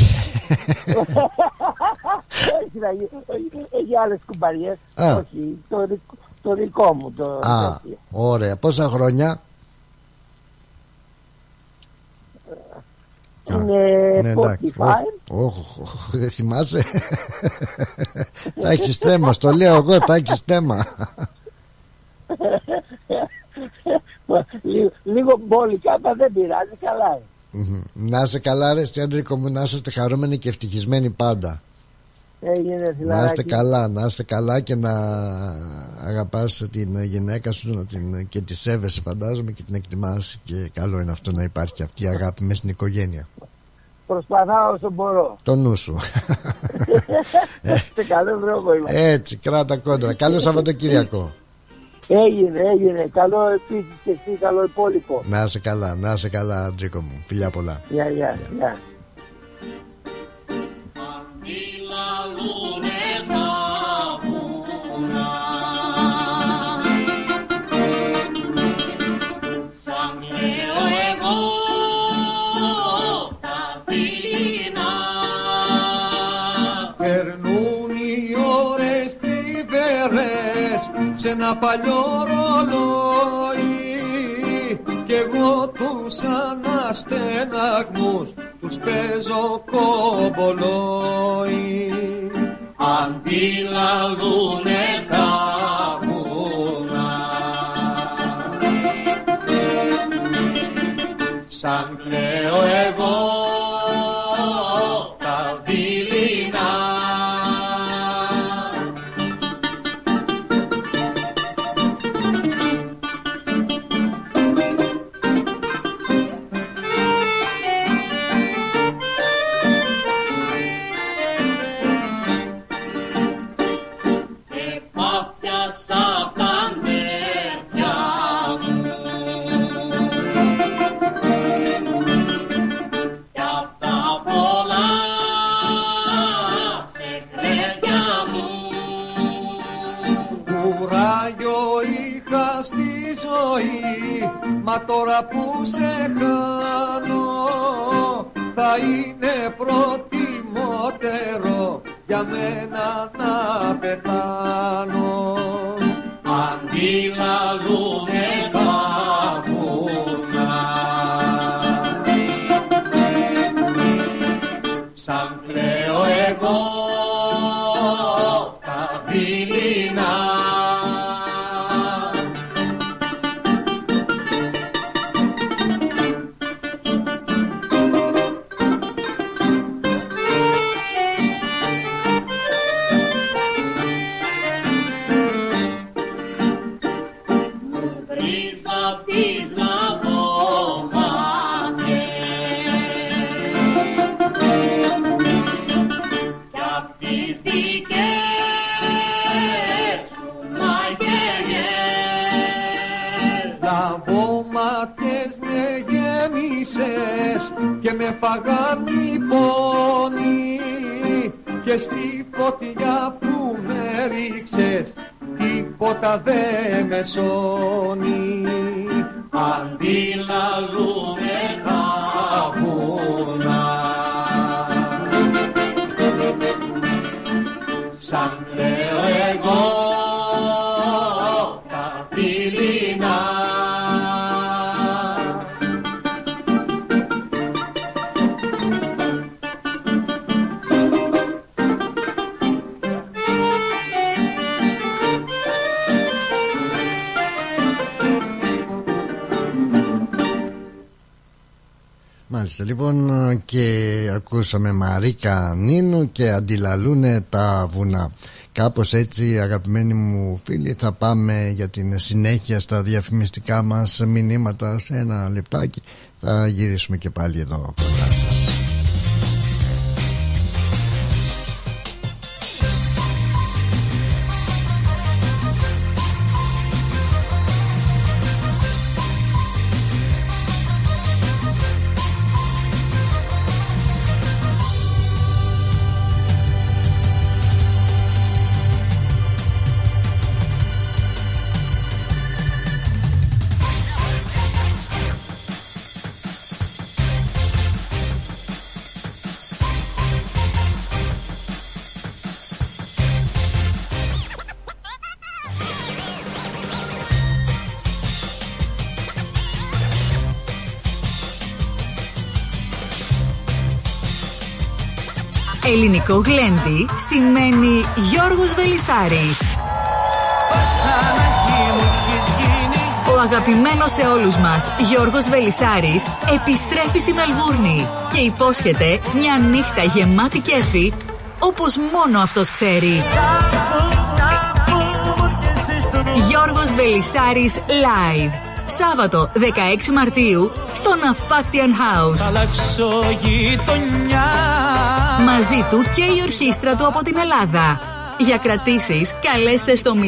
όχι, θα γι- όχι, όχι άλλες κουμπαριές. Α. Όχι, το, δικ- το δικό μου το Α επέτειο. ωραία Πόσα χρόνια; Είναι Ναι 45. εντάξει Όχι όχι, όχι, Δεν θυμάσαι; Θα έχεις θέμα Στο λέω εγώ Θα έχεις θέμα λίγο, λίγο μπόλικα, αλλά δεν πειράζει, καλά είναι. Μμμ. Να είσαι καλά ρε εσύ, Αντρίκο μου Να είστε χαρούμενοι και ευτυχισμένοι πάντα Έγινε Να είστε φιλαράκι. καλά, να είστε καλά και να αγαπάς την γυναίκα σου να την, και τη σέβεσαι φαντάζομαι και την εκτιμάς και καλό είναι αυτό να υπάρχει αυτή η αγάπη μέσα στην οικογένεια. Προσπαθάω όσο μπορώ. Το νου σου. Σε καλό δρόμο είμαστε. Έτσι, κράτα κόντρα. Καλό Σαββατοκύριακο. Έγινε, έγινε. Καλό επίσης και εσύ, καλό υπόλοιπο. Να είσαι καλά, να είσαι καλά, Τζίκο μου. Φιλιά πολλά. Γεια, γεια, γεια. Σε ένα παλιό ρολόι κι εγώ τους αναστεναγμούς τους παίζω κομπολόι. Αντιλαλούνε τα βουνά σαν κλαίω εγώ μα τώρα που σε χάνω θα είναι προτιμότερο για μένα να πεθάνω. Αντί λαλούνε τα βουνά σαν κλαίω εγώ μαγελιές. Λαβόμαχες με γέμισες και με φαγάν οι πόνοι και στη φωτιά που με ρίξες τίποτα δε με σώνει αντί λαλούνε τα βουνά σαν κλαίω Μάλιστα. Λοιπόν και ακούσαμε Μαρίκα Νίνου και αντιλαλούνε τα βουνά. Κάπως έτσι αγαπημένοι μου φίλοι θα πάμε για την συνέχεια στα διαφημιστικά μας μηνύματα. Σε ένα λεπτάκι Θα γυρίσουμε και πάλι εδώ Ελληνικό γλέντι σημαίνει Γιώργος Βελισάρης. Ο αγαπημένος σε όλους μας Γιώργος Βελισάρης επιστρέφει στη Μελβούρνη και υπόσχεται μια νύχτα γεμάτη κέφι όπως μόνο αυτός ξέρει. Γιώργος Βελισάρης Live. Σάββατο 16 Μαρτίου στο Ναυπάκτιαν House. Μαζί του και η ορχήστρα του από την Ελλάδα. Για κρατήσεις καλέστε στο 0422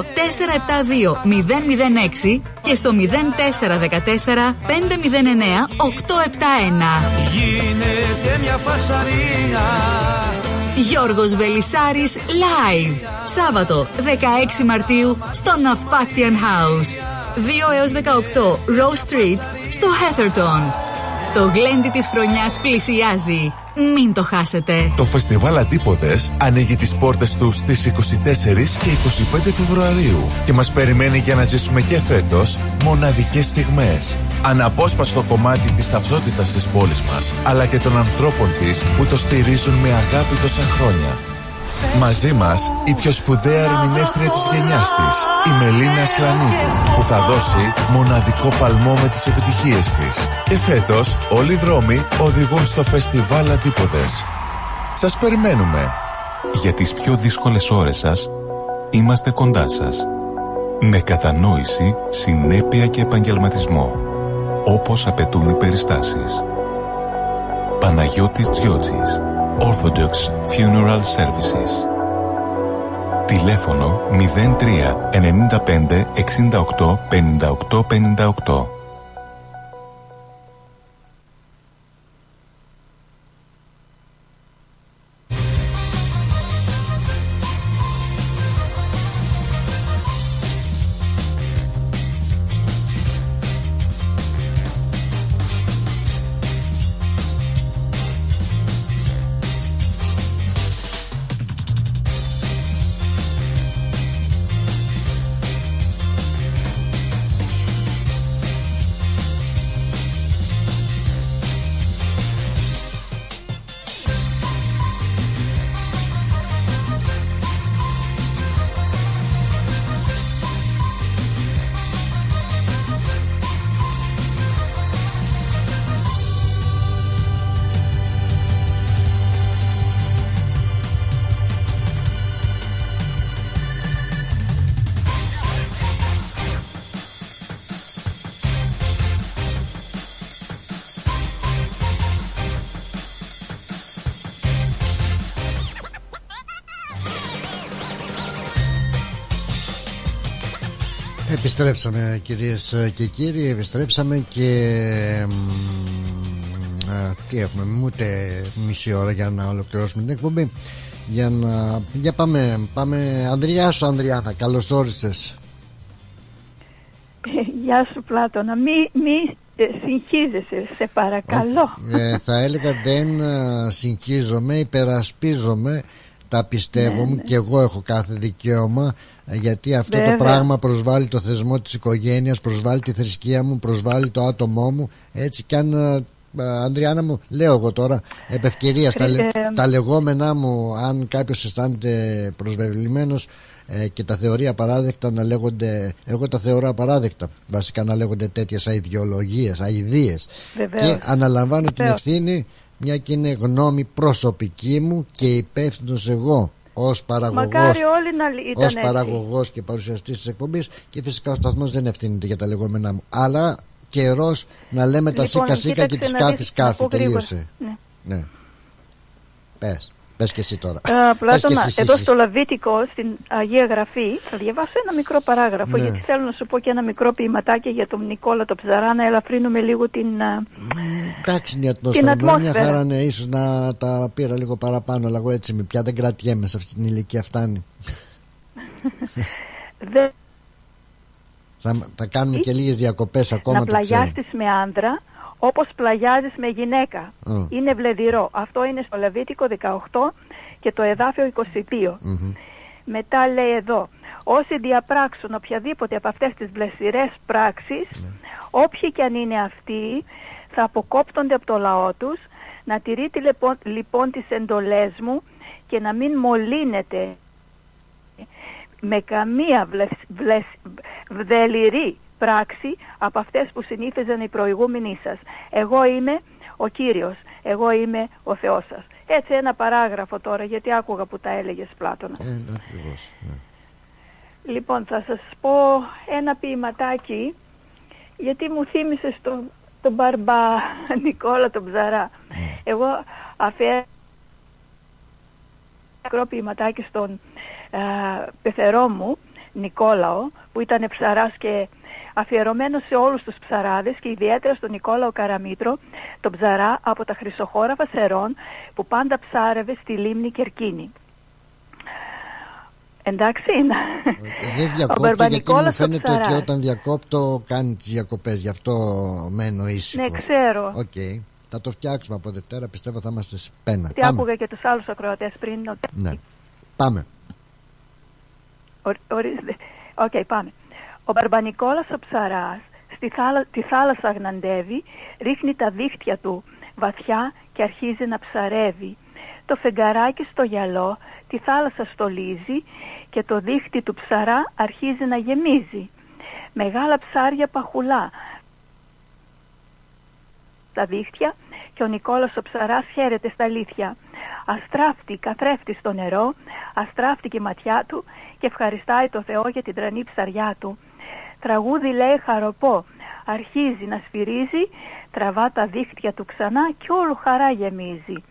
472 006 και στο 0414 509 871. Γίνεται μια φασαρία. Γιώργος Βελισάρης Live. Σάββατο 16 Μαρτίου στο Navpactian House. 2 έως 18 Rose Street στο Heatherton Το γλέντι της χρονιάς πλησιάζει μην το χάσετε. Το φεστιβάλ Αντίποδες ανοίγει τις πόρτες του στις 24 και 25 Φεβρουαρίου και μας περιμένει για να ζήσουμε και φέτος μοναδικές στιγμές. Αναπόσπαστο κομμάτι της ταυτότητας της πόλης μας, αλλά και των ανθρώπων της που το στηρίζουν με αγάπη τόσα χρόνια. Μαζί μας η πιο σπουδαία ερμηνεύτρια της γενιάς της, η Μελίνα Σλανίδου, που θα δώσει μοναδικό παλμό με τις επιτυχίες της. Και φέτος όλοι οι δρόμοι οδηγούν στο φεστιβάλ Αντίποδες. Σας περιμένουμε. Για τις πιο δύσκολες ώρες σας, είμαστε κοντά σας. Με κατανόηση, συνέπεια και επαγγελματισμό. Όπως απαιτούν οι περιστάσεις. Παναγιώτης Τζιότσης Orthodox Funeral Services. Τηλέφωνο 03 95 68 58 58. Επιστρέψαμε κυρίες και κύριοι Επιστρέψαμε και α, Τι έχουμε Ούτε μισή ώρα για να ολοκληρώσουμε την εκπομπή. Για να Για πάμε, πάμε. Ανδριά σου Ανδριάνα Καλώς όρισες. Γεια σου Πλάτωνα. Μη, μη ε, συγχύζεσαι σε παρακαλώ. Ε, Θα έλεγα δεν ε, συγχύζομαι Υπερασπίζομαι. Τα πιστεύω μου ναι, ναι. και εγώ έχω κάθε δικαίωμα. ε, γιατί αυτό το πράγμα προσβάλλει το θεσμό της οικογένειας προσβάλλει τη θρησκεία μου, προσβάλλει το άτομό μου. Έτσι κι αν ε, ε, Ανδριάννα μου, λέω εγώ τώρα επ' ευκαιρίας, τα, τα, λεγόμενά μου αν κάποιος αισθάνεται προσβεβλημένος και τα θεωρεί απαράδεκτα να λέγονται εγώ τα θεωρώ απαράδεκτα. Βασικά να λέγονται τέτοιες αειδιολογίες, αηδίες. Και αναλαμβάνω την ευθύνη μια και είναι γνώμη προσωπική μου και υπεύθυνος εγώ ως παραγωγός, ως παραγωγός και παρουσιαστής της εκπομπής και φυσικά ο σταθμός δεν ευθύνεται για τα λεγόμενά μου αλλά καιρός να λέμε τα λοιπόν, σίκα σίκα και τη σκάφη σκάφη τελείωσε. Ναι. ναι. πες Πες και εσύ τώρα. Ε, Πλάτωνα, εδώ στο Λαβίτικο, στην Αγία Γραφή, θα διαβάσω ένα μικρό παράγραφο, ναι. γιατί θέλω να σου πω και ένα μικρό ποιηματάκι για τον Νικόλα το Ψαρά, να ελαφρύνουμε λίγο την. Εντάξει, είναι η ατμόσφαιρα. Μια χαρά, ναι, ίσως να τα πήρα λίγο παραπάνω, αλλά εγώ έτσι με πια δεν κρατιέμαι σε αυτή την ηλικία, φτάνει. δεν... Θα, θα κάνουμε και λίγες διακοπές ακόμα. Να πλαγιάσεις με άντρα όπως πλαγιάζεις με γυναίκα. Είναι βλεδυρό. Αυτό είναι στο Λεβίτικο 18 και το εδάφιο 22. Μετά λέει εδώ, όσοι διαπράξουν οποιαδήποτε από αυτές τις βλεσιρές πράξεις, mm. όποιοι και αν είναι αυτοί, θα αποκόπτονται από το λαό τους, να τηρείτε λοιπόν, λοιπόν τις εντολές μου και να μην μολύνετε με καμία βλεσ, βλεσ, βδελιρή πράξη από αυτές που συνήθιζαν οι προηγούμενοι σας. Εγώ είμαι ο Κύριος, εγώ είμαι ο Θεός σας. Έτσι ένα παράγραφο τώρα, γιατί άκουγα που τα έλεγες Πλάτωνα. Ε, ναι. Λοιπόν, θα σας πω ένα ποιηματάκι, γιατί μου θύμισε τον το μπαρμπά Νικόλα τον Ψαρά. Ναι. Εγώ αφιέρωσα μικρό ποιηματάκι στον α, πεθερό μου Νικόλαο που ήταν ψαράς και αφιερωμένο σε όλους τους ψαράδες και ιδιαίτερα στον Νικόλαο Καραμήτρο, τον ψαρά από τα Χρυσοχώραφα Σερών που πάντα ψάρευε στη λίμνη Κερκίνη. Εντάξει είναι. Δεν διακόπτω γιατί μου φαίνεται ότι όταν διακόπτω κάνει τις διακοπές γι' αυτό μένω ήσυχο. Ναι ξέρω. OK. Okay. Θα το φτιάξουμε από Δευτέρα πιστεύω θα είμαστε στην πένα. Τι άκουγα και τους άλλους ακροατές πριν. Ότι... Ναι. Πάμε. Ορίστε. OK, okay, πάμε. Ο Μπαρμπανικόλας ο ψαράς στη θάλα, τη θάλασσα γναντεύει, ρίχνει τα δίχτυα του βαθιά και αρχίζει να ψαρεύει. Το φεγγαράκι στο γιαλό τη θάλασσα στολίζει και το δίχτυ του ψαρά αρχίζει να γεμίζει. Μεγάλα ψάρια παχουλά τα δίχτυα και ο Νικόλας ο ψαράς χαίρεται στα αλήθεια. Αστράφτει, καθρέφτει στο νερό, αστράφτει και η ματιά του και ευχαριστάει το Θεό για την τρανή ψαριά του. Τραγούδι λέει χαροπό, αρχίζει να σφυρίζει, τραβά τα δίχτυα του ξανά κι όλου χαρά γεμίζει.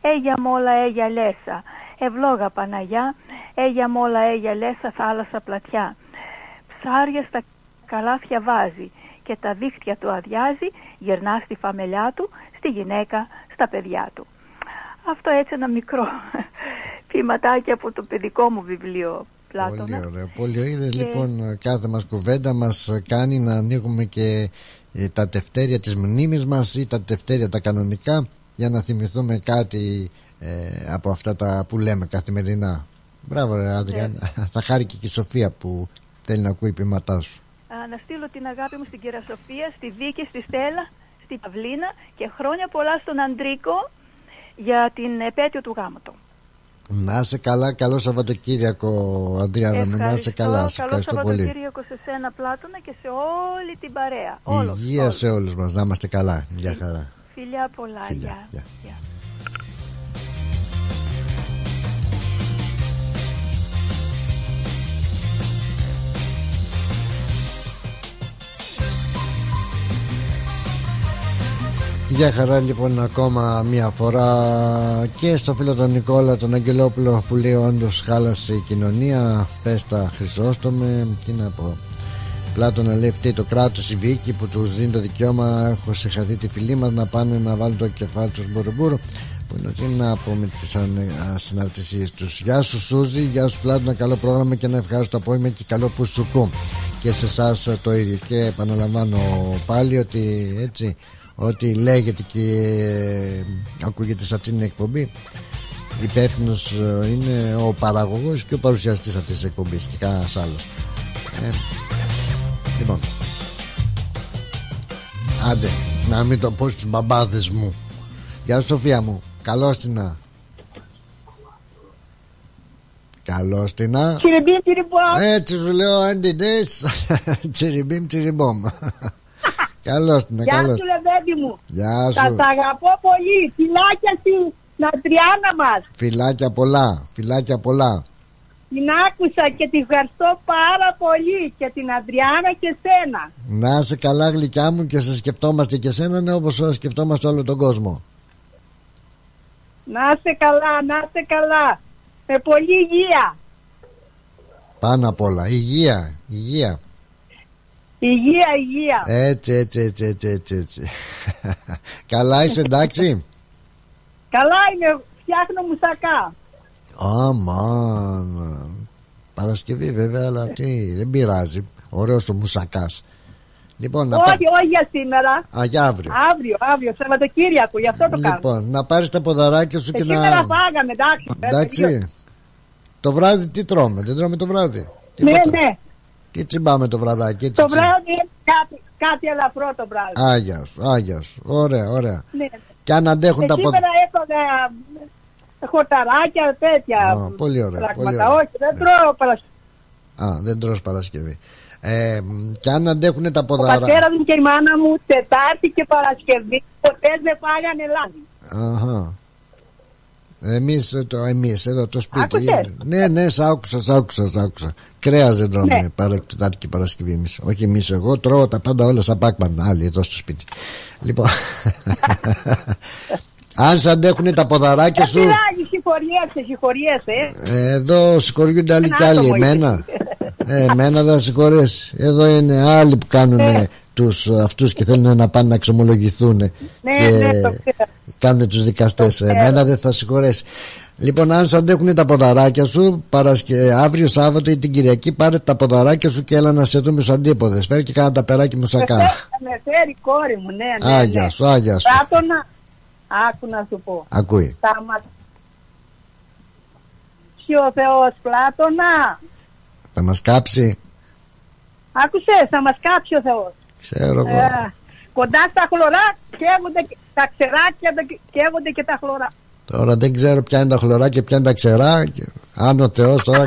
Έγια μόλα έγια λέσα, ευλόγα Παναγιά, έγια μόλα έγια λέσα θάλασσα πλατιά. Ψάρια στα καλάθια βάζει και τα δίχτυα του αδειάζει, γυρνά στη φαμελιά του, στη γυναίκα, στα παιδιά του. Αυτό έτσι ένα μικρό ποιηματάκι από το παιδικό μου βιβλίο Πλάτωνα. Πολύ ωραία. Πολύ ωραία. Και... Λοιπόν, κάθε μας κουβέντα μας κάνει να ανοίγουμε και ε, τα τευτέρια της μνήμης μας ή τα τευτέρια τα κανονικά για να θυμηθούμε κάτι ε, από αυτά τα που λέμε καθημερινά. Μπράβο ρε Άντρια. Ναι. Θα χάρη και η Σοφία που θέλει να ακούει ποιηματά σου. να στείλω την αγάπη μου στην κυρία Σοφία, στη Δίκη, στη Στέλλα, στην Παυλίνα και χρόνια πολλά στον Αντρίκο για την επέτειο του γάμου του. Να είσαι καλά, καλό Σαββατοκύριακο Αντριάννα μου, να είσαι καλά, σε ευχαριστώ καλό πολύ. Σαββατοκύριακο σε σένα Πλάτωνα και σε όλη την παρέα. Όλος, Υγεία όλος. σε όλους μας, να είμαστε καλά, για χαρά. Φιλιά πολλά, Φιλιά, γεια. Γεια. Γεια χαρά λοιπόν ακόμα μια φορά και στο φίλο τον Νικόλα τον Αγγελόπουλο που λέει όντως χάλασε η κοινωνία. Πες τα Χρυσόστομε τι να πω Πλάτωνα λέει φταίει το κράτος η Βίκη που τους δίνει το δικαίωμα. Έχω συγχαθεί τη φιλή μας να πάνε να βάλουν το κεφάλι τους μπουρουμπουρου που είναι τι να πω με τις συναρτησίες τους. Γεια σου Σούζη, γεια σου Πλάτωνα. Καλό πρόγραμμα και να ευχαριστώ απόγευμα και καλό που σου και σε εσάς το ίδιο. Και επαναλαμβάνω πάλι ότι έτσι ό,τι λέγεται και ακούγεται σε αυτήν την εκπομπή. Υπεύθυνος ε, είναι ο παραγωγός και ο παρουσιαστής αυτής της εκπομπής και κανένας άλλος. Ε, λοιπόν. Άντε να μην το πω στους μπαμπάδες μου. Γεια σου Σοφία μου. Καλώς την Καλώς την Τσιριμπίμ τσιριμπόμ. Έτσι σου λέω αντιδές Τσιριμπίμ τσιριμπόμ Καλώ την Γεια σου, Λεβέντη μου. Γεια σου. Θα αγαπώ πολύ. Φιλάκια στην Αντριάννα μας. Φιλάκια πολλά. Φιλάκια πολλά. Την άκουσα και την ευχαριστώ πάρα πολύ και την Αντριάννα και σένα. Να είσαι καλά γλυκιά μου και σε σκεφτόμαστε και σένα ναι, όπως σκεφτόμαστε όλο τον κόσμο. Να είσαι καλά, να είσαι καλά. Με πολύ υγεία. Πάνω απ' όλα. Υγεία, υγεία. Υγεία, υγεία. Έτσι, έτσι, έτσι, έτσι, έτσι, έτσι. Καλά είσαι εντάξει. Καλά είμαι, φτιάχνω μουσακά. Αμάν. Παρασκευή βέβαια, αλλά τι, δεν πειράζει. Ωραίος ο μουσακάς. Λοιπόν, όχι, όχι για σήμερα. Α, για αύριο. Αύριο, αύριο, Σαββατοκύριακο, γι' αυτό το λοιπόν, κάνω. Λοιπόν, να πάρεις τα ποδαράκια σου και, και να... Σήμερα φάγαμε, εντάξει. Εντάξει. Το βράδυ τι τρώμε, δεν τρώμε το βράδυ; Ναι, ναι. Τι τσιμπάμε το βραδάκι, έτσι. Το βράδυ κάτι, κάτι ελαφρώ το βράδυ. Άγια σου, άγια σου. Ωραία, ωραία. Ναι. Και αν αντέχουν τα πόδια. Σήμερα έφαγα χορταράκια, τέτοια. Α, πολύ ωραία. Πράγματα. Πολύ ωραία. Όχι, δεν ναι. τρώω Παρασκευή. Α, δεν τρώω Παρασκευή. Ε, και αν αντέχουν τα ποδαράκια. Ο πατέρας μου και η μάνα μου Τετάρτη και Παρασκευή ποτές δεν φάγανε λάδι. Αχα. Εμείς, το, εμείς εδώ το σπίτι Άκουσες; Ναι ναι σ' άκουσα σ' άκουσα, σ άκουσα. Κρέα δεν τρώμε ναι. παρα, Τετάρτη και Παρασκευή εμείς Όχι εμείς εγώ τρώω τα πάντα όλα σαν πάκμαν Άλλοι εδώ στο σπίτι Λοιπόν Αν σ' αντέχουνε τα ποδαράκια σου Δεν πειράζει συγχωριέσαι, συγχωριέσαι. Ε, Εδώ συγχωριούνται άλλοι Ένα κι άλλοι. άτομο Εμένα. ε, εμένα δεν συγχωρέσει. Εδώ είναι άλλοι που κάνουν Ναι. τους αυτούς και θέλουν να πάνε να εξομολογηθούν. Ναι, και ναι, το ξέρω. κάνουν τους δικαστές. Εμένα δεν θα συγχωρέσει. Λοιπόν, αν σε αντέχουν τα ποδαράκια σου, παρασκε... αύριο Σάββατο ή την Κυριακή, πάρε τα ποδαράκια σου και έλα να σε δούμε στου αντίποδε. Φέρει και κάνα τα περάκι μου σακά. Με φέρει- Με φέρει η κόρη μου, ναι, ναι. Άγια ναι. σου, άγια σου. Πλάτωνα, άκου να σου πω. Ακούει. Θα μας... Ποιο Θεός, Πλάτωνα. Θα μας κάψει. Άκουσες, θα μας κάψει ο Θεός. Ξέρω εγώ. Ε, κοντά στα χλωρά καίγονται και- τα ξεράκια τα- καίγονται και τα χλωρά. Τώρα δεν ξέρω ποια είναι τα χλωρά και ποια είναι τα ξερά. και Αν ο Θεός τώρα.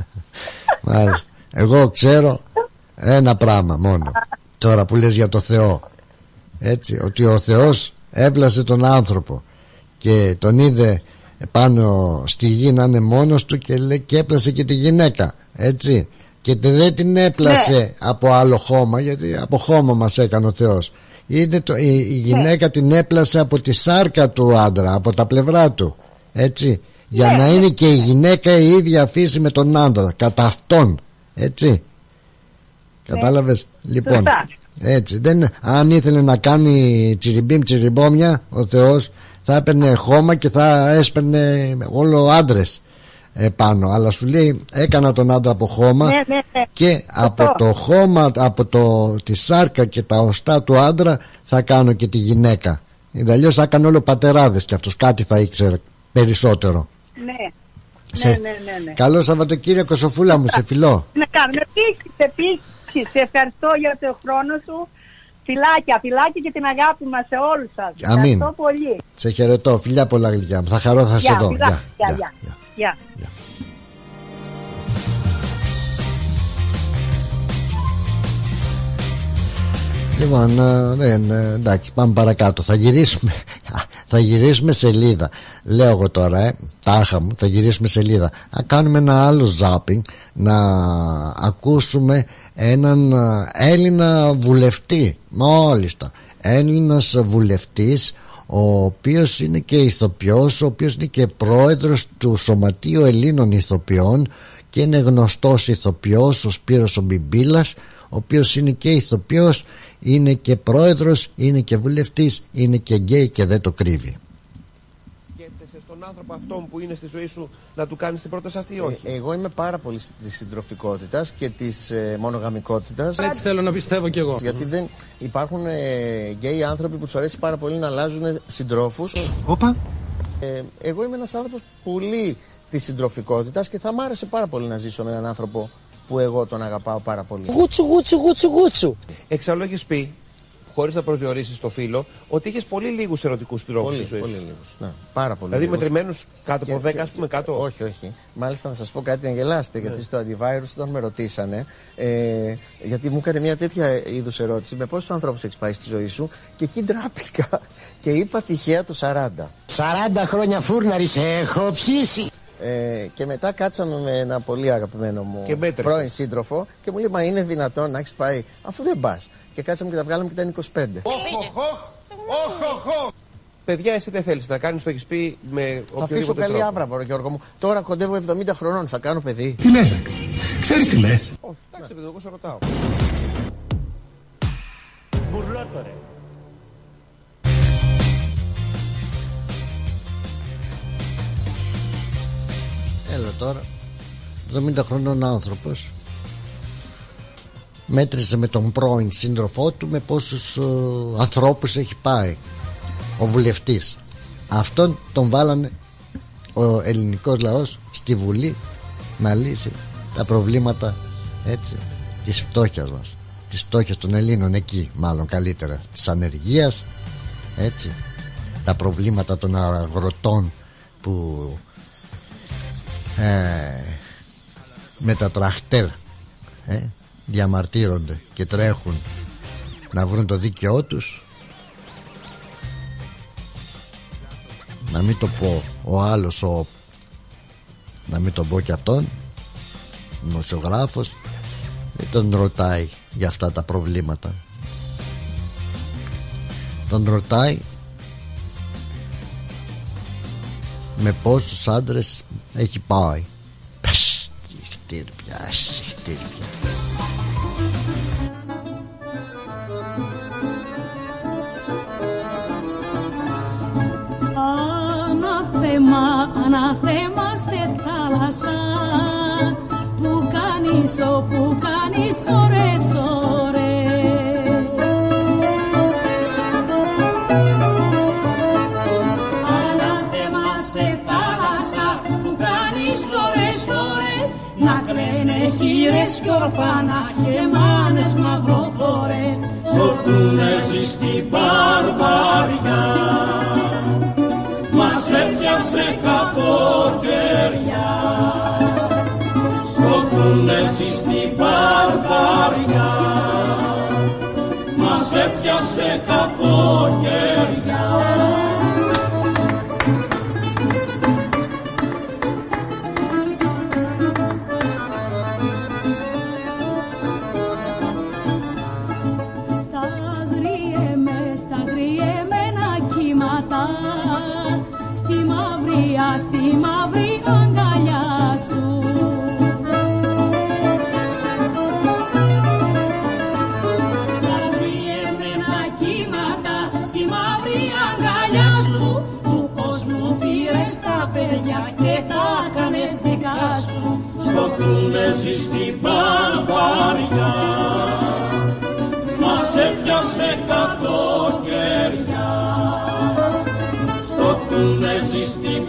Μάλιστα. Εγώ ξέρω ένα πράγμα μόνο. Τώρα που λες για το Θεό. Έτσι, ότι ο Θεός έβλασε τον άνθρωπο και τον είδε πάνω στη γη να είναι μόνος του και, λέει, και έπλασε και τη γυναίκα. Έτσι. Και τε- δεν την έπλασε από άλλο χώμα γιατί από χώμα μας έκανε ο Θεός. Είναι το, η, η γυναίκα την έπλασε από τη σάρκα του άντρα, από τα πλευρά του. Έτσι. Για Ναι. να είναι και η γυναίκα η ίδια φύση με τον άντρα. Κατά αυτόν. Έτσι. Κατάλαβες; Λοιπόν. Σωστά. Έτσι. Δεν, αν ήθελε να κάνει τσιριμπίμ τσιριμπόμια ο Θεός θα έπαιρνε χώμα και θα έσπαιρνε όλο άντρες επάνω. Αλλά σου λέει έκανα τον άντρα από χώμα Ναι, ναι, ναι. και από το χώμα, από το, τη σάρκα και τα οστά του άντρα θα κάνω και τη γυναίκα. Αλλιώς θα έκανε όλο πατεράδες και αυτός κάτι θα ήξερε περισσότερο. Ναι. Σε- Ναι, ναι, ναι, ναι. Καλό Σαββατοκύριακο Σοφούλα μου, σε φιλό. Να κάνουμε επίσης, επίσης, σε ευχαριστώ για το χρόνο σου. Φιλάκια, φιλάκια και την αγάπη μας σε όλους σας. Αμήν. Ευχαριστώ πολύ. Σε χαιρετώ, φιλιά πολλά γλυκιά μου. Θα χαρώ, θα σε Γεια, δω. φιλάκια, Γεια, γεια, γεια. γεια. Λοιπόν, ε, δεν, ε, εντάξει, πάμε παρακάτω. Θα γυρίσουμε, θα γυρίσουμε σελίδα. Λέω εγώ τώρα, ε, τάχα μου, θα γυρίσουμε σελίδα. Να κάνουμε ένα άλλο ζάπινγκ, να ακούσουμε έναν ε, Έλληνα βουλευτή. Μόλιστα. Έλληνας βουλευτής, ο οποίος είναι και ηθοποιός, ο οποίος είναι και πρόεδρος του Σωματείου Ελλήνων Ηθοποιών και είναι γνωστός ηθοποιός, ο Σπύρος ο Μπιμπίλας, ο οποίος είναι και ηθοποιός, είναι και πρόεδρος, είναι και βουλευτής, είναι και γκέι και δεν το κρύβει. Σκέφτεσαι στον άνθρωπο αυτόν που είναι στη ζωή σου να του κάνεις την πρόταση αυτή ή όχι; Ε, εγώ είμαι πάρα πολύ της συντροφικότητας και της ε, μονογαμικότητας. Έτσι θέλω να πιστεύω κι εγώ. Γιατί δεν υπάρχουν ε, γκέι άνθρωποι που τους αρέσει πάρα πολύ να αλλάζουν συντρόφους. Όπα. Ε, εγώ είμαι ένας άνθρωπος πολύ της συντροφικότητας και θα μ' άρεσε πάρα πολύ να ζήσω με έναν άνθρωπο που εγώ τον αγαπάω πάρα πολύ. Γούτσου, γούτσου, γούτσου, γούτσου. Εξαλλού έχει πει, χωρίς να προσδιορίσεις το φίλο, ότι είχες πολύ λίγους ερωτικούς τρόπους Πολύ, στη ζωή πολύ σου. λίγους, ναι, πάρα πολύ Δηλαδή λίγους. μετρημένους κάτω από Και- 10, ας πούμε, κάτω. Όχι, όχι. Μάλιστα να σας πω κάτι να γελάσετε, Ναι. γιατί στο antivirus όταν με ρωτήσανε, ε, γιατί μου έκανε μια τέτοια είδους ερώτηση, με πόσους ανθρώπους έχεις πάει στη ζωή σου, και εκεί ντράπηκα και είπα τυχαία το 40. 40 χρόνια φούρναρης σε έχω ψήσει. Ε, και μετά κάτσαμε με ένα πολύ αγαπημένο μου Και μέτρησε. πρώην σύντροφο και μου λέει Μα είναι δυνατόν να έχεις πάει, αφού δεν πας. Και κάτσαμε και τα βγάλαμε και ήταν 25. Παιδιά, εσύ δεν θέλεις να κάνεις, το έχεις πει με Θα αφήσω οποιοδήποτε καλή τρόπο. άβρα, βρε Γιώργο μου. Τώρα κοντεύω 70 χρονών, θα κάνω παιδί. Τι λες, ξέρεις τι λες; Όχι, εντάξει, παιδί, εγώ σε ρωτάω. Μπουρλότο ρε. Έλα τώρα 70 χρονών άνθρωπος μέτρησε με τον πρώην σύντροφό του με πόσους ε, ανθρώπους έχει πάει ο βουλευτής. Αυτόν τον βάλανε ο ελληνικός λαός στη Βουλή να λύσει τα προβλήματα έτσι της φτώχειας μας της φτώχειας των Ελλήνων εκεί μάλλον καλύτερα της ανεργίας έτσι τα προβλήματα των αγροτών που ε, με τα τραχτέρ ε, διαμαρτύρονται και τρέχουν να βρουν το δίκαιό τους. Να μην το πω ο άλλος ο να μην το πω και αυτόν δημοσιογράφος δεν τον ρωτάει για αυτά τα προβλήματα. Τον ρωτάει με πόσους άντρες έχει πάει. Πες, χτύρπια, χτύρπια Ανάθεμα, ανάθεμα σε θάλασσα. Που κάνεις όπου κάνεις ώρες ώρες. Ανάθεμα σε θάλασσα που κάνεις ώρες ώρες. Να κλαίνε χείρες κι ορφάνα και μάνες μαυροφόρες. Σορτούνε στην μπαρμπαριά Μας έπιασε κακοκαιριά Σορτούνε στην μπαρμπαριά. Μας έπιασε κακοκαιριά Στο κούνεζι στην μπαρμπαριά Μας έπιασε κακοκαιριά Στο κούνεζι στην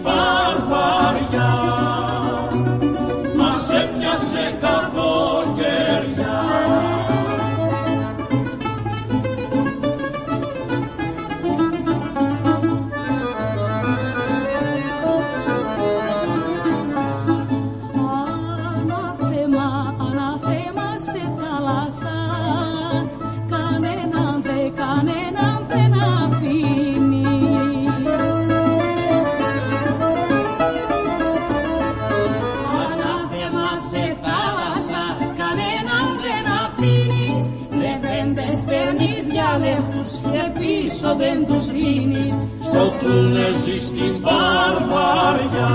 κούνεζι στην μπαρμπαριά.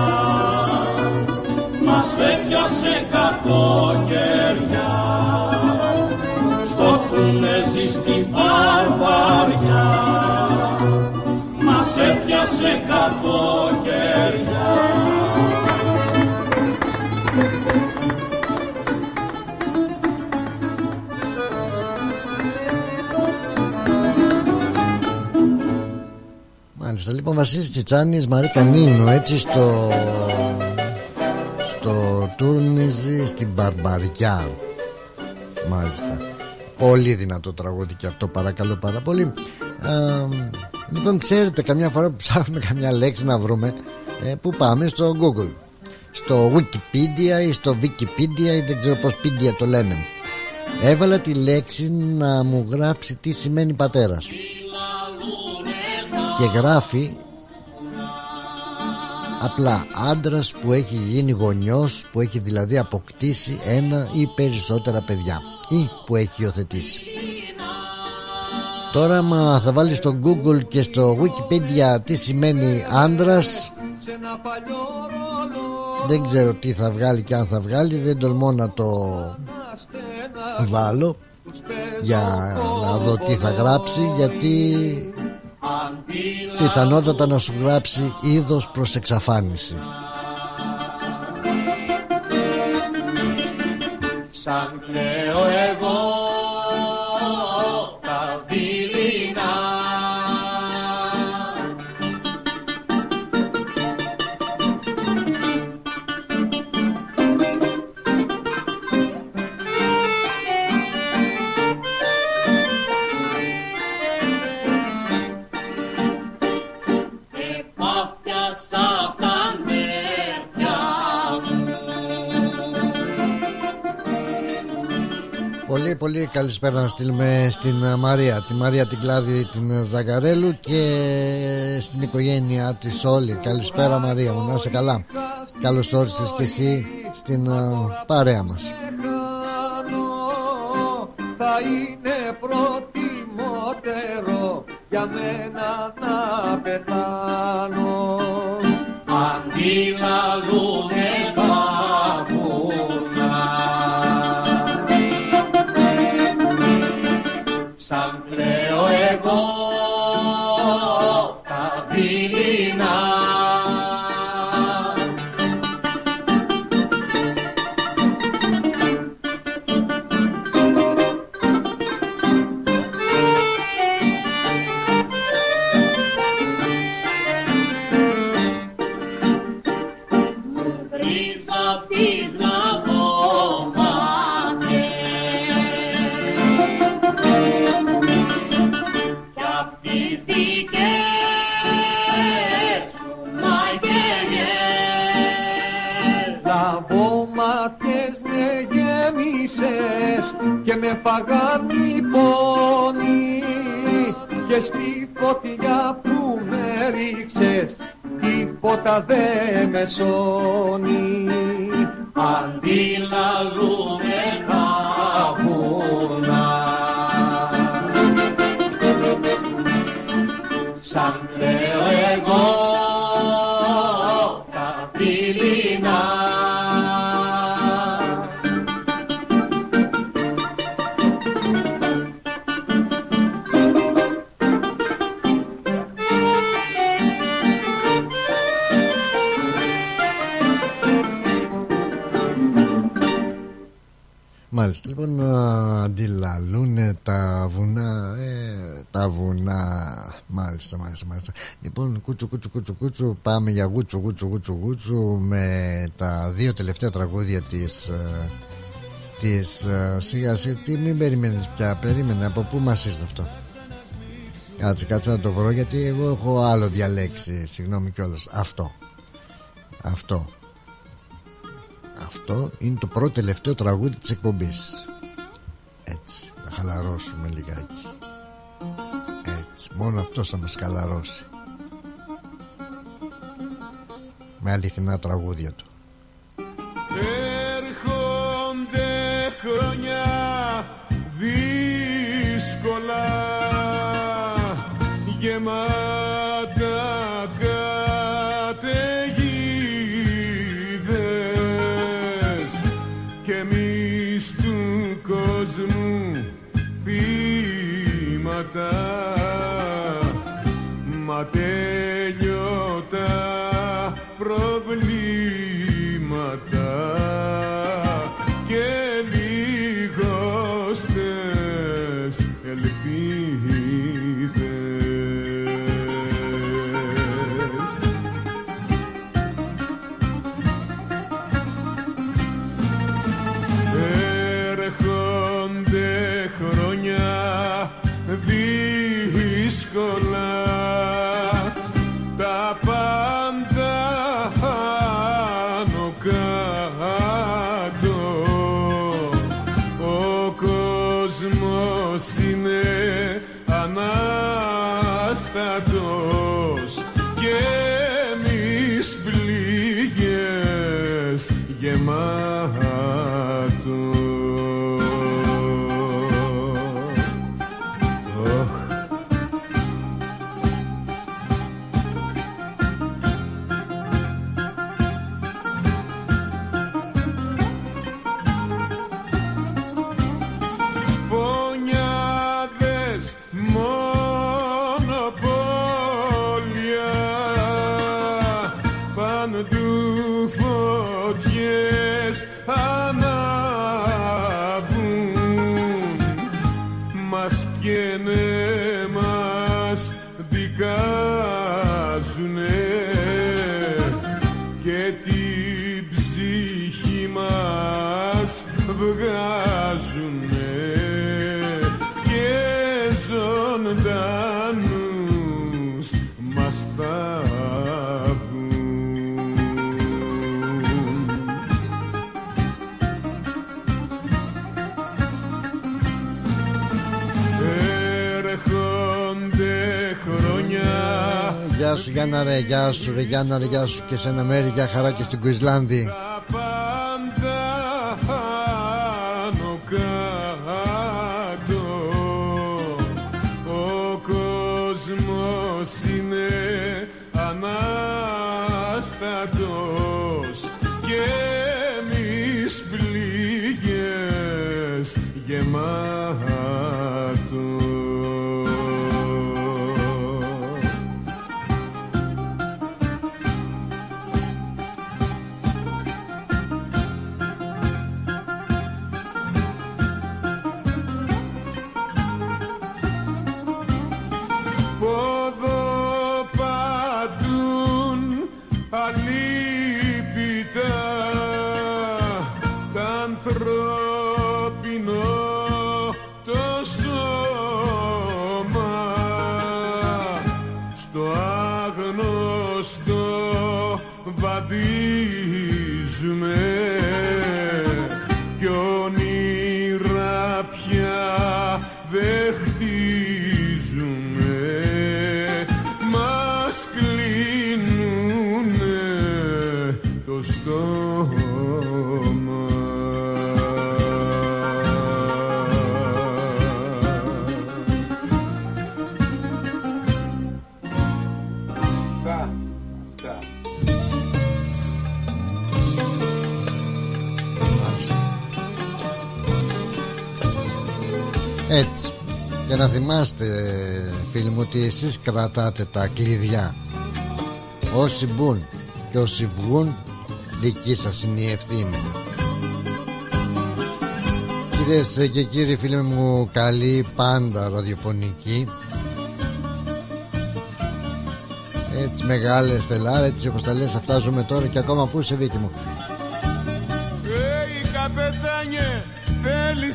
Μας έπιασε κακοκαιριά. Στο κούνεζι στην μπαρμπαριά. Μας έπιασε κακοκαιριά Μάλιστα, λοιπόν, Βασίλης Τσιτσάνης, Μαρή Κανίνο, έτσι στο στο Τούρνιζι στην Μπαρμπαριά. Μάλιστα. Πολύ δυνατό τραγούδι και αυτό, παρακαλώ πάρα πολύ. Ε, λοιπόν, ξέρετε, καμιά φορά που ψάχνουμε καμιά λέξη να βρούμε, ε, που πάμε στο Google. Στο Wikipedia ή στο Wikipedia ή δεν ξέρω πως Pedia το λένε. Έβαλα τη λέξη να μου γράψει τι σημαίνει πατέρας. Και γράφει Απλά άντρας που έχει γίνει γονιός Που έχει δηλαδή αποκτήσει ένα ή περισσότερα παιδιά Ή που έχει υιοθετήσει. Τώρα μα θα βάλεις στο Google και στο Wikipedia τι σημαίνει άντρας Δεν ξέρω τι θα βγάλει και αν θα βγάλει Δεν τολμώ να το βάλω Για να δω τι θα γράψει Γιατί πιθανότατα να σου γράψει είδος προς εξαφάνιση. Σαν Πολύ πολύ καλησπέρα να στείλουμε στην ε, Μαρία. Τη Μαρία την Κλάδη την ε, Ζαγαρέλου Και στην οικογένειά της όλη. Καλησπέρα Μαρία μου να είσαι καλά. Καλώς όρισες και εσύ στην ε, παρέα μας. Θα είναι προτιμότερο για μένα να πεθάνω. αντιλαλούνε τα Σαν κλαίω εγώ με φαγάν οι πόνοι και στη φωτιά που με ρίξες τίποτα δε με σώνει. Αντιλαλούνε τα βουνά. Σαν κλαίω εγώ Μάλιστα, λοιπόν, α, αντιλαλούνε τα βουνά, ε, τα βουνά, μάλιστα, μάλιστα, μάλιστα. Λοιπόν, κούτσου, κούτσου, κούτσου, κούτσου, πάμε για γούτσου, γούτσου, γούτσου, γούτσου, με τα δύο τελευταία τραγούδια της, ε, της, ε, σιγά, σιγά, τι μην περιμένεις πια, περίμενε, από πού μας ήρθε αυτό; Κάτσε, κάτσε να το βρω, γιατί εγώ έχω άλλο διαλέξει, συγγνώμη κιόλας, αυτό, αυτό. Αυτό είναι το πρώτο τελευταίο τραγούδι της εκπομπής. Έτσι να χαλαρώσουμε λιγάκι. Έτσι μόνο αυτό θα μας χαλαρώσει. Με αληθινά τραγούδια του. Έρχονται χρόνια Γιάννα ρε, γεια σου ρε Γιάννα ρε, γεια σου και σε ένα μέρη, γεια χαρά και στην Κουισλάνδη. Πάντα άνω κάτω ο κόσμος είναι ανάστατος και εμείς πληγές γεμάτος να θυμάστε φίλοι μου ότι εσείς κρατάτε τα κλειδιά. Όσοι μπουν και όσοι βγουν δική σας είναι η ευθύνη. Κυρίες και κύριοι φίλοι μου καλή πάντα ραδιοφωνική. Έτσι μεγάλες τελάρα έτσι όπως τα λες αυτά ζούμε τώρα και ακόμα πού είσαι Βίκη μου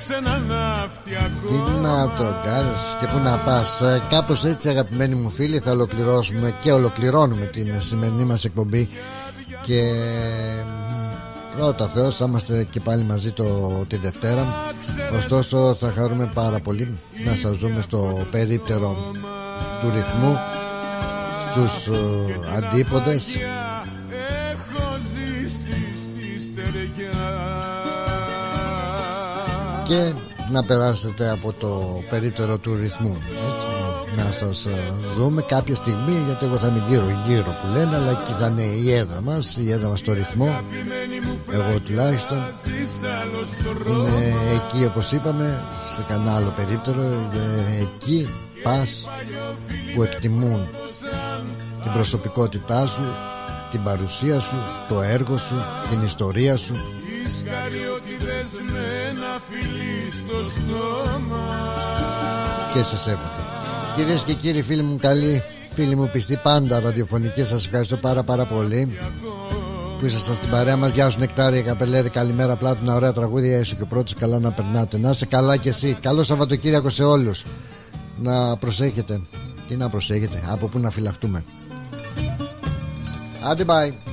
θέλεις ένα ναυτιακό Τι να το κάνεις και πού να πας Ε, Κάπως έτσι αγαπημένοι μου φίλοι θα ολοκληρώσουμε και ολοκληρώνουμε την σημερινή μας εκπομπή Και μ, πρώτα Θεός θα είμαστε και πάλι μαζί το, τη Δευτέρα. Ωστόσο θα χαρούμε πάρα πολύ να σας δούμε στο περίπτερο του ρυθμού Στους ε, αντίποδες και να περάσετε από το περίπτερο του ρυθμού. Έτσι, να σας ε, δούμε κάποια στιγμή γιατί εγώ θα είμαι γύρω γύρω που λένε αλλά εκεί θα είναι η έδρα μας η έδρα μας στο ρυθμό. Εγώ τουλάχιστον. Είναι εκεί όπως είπαμε σε κανένα άλλο περίπτερο ε, εκεί πας που εκτιμούν την προσωπικότητά σου την παρουσία σου, το έργο σου, την ιστορία σου Ισκαριώτιδες με ένα φιλί στο στόμα και σε σέβονται. Κυρίες και κύριοι φίλοι μου, καλοί φίλοι μου πιστοί πάντα ραδιοφωνικοί, σας ευχαριστώ πάρα πάρα πολύ που ήσασταν στην παρέα μας. Γεια σου, Νεκτάρια Καπελέρη, καλημέρα πλάτουνα, ωραία τραγούδια. Είσαι και ο πρώτος, καλά να περνάτε. Να είσαι καλά κι εσύ. Καλό Σαββατοκύριακο σε όλους. Να προσέχετε. Τι να προσέχετε, από πού να φυλαχτούμε. Άντε, bye.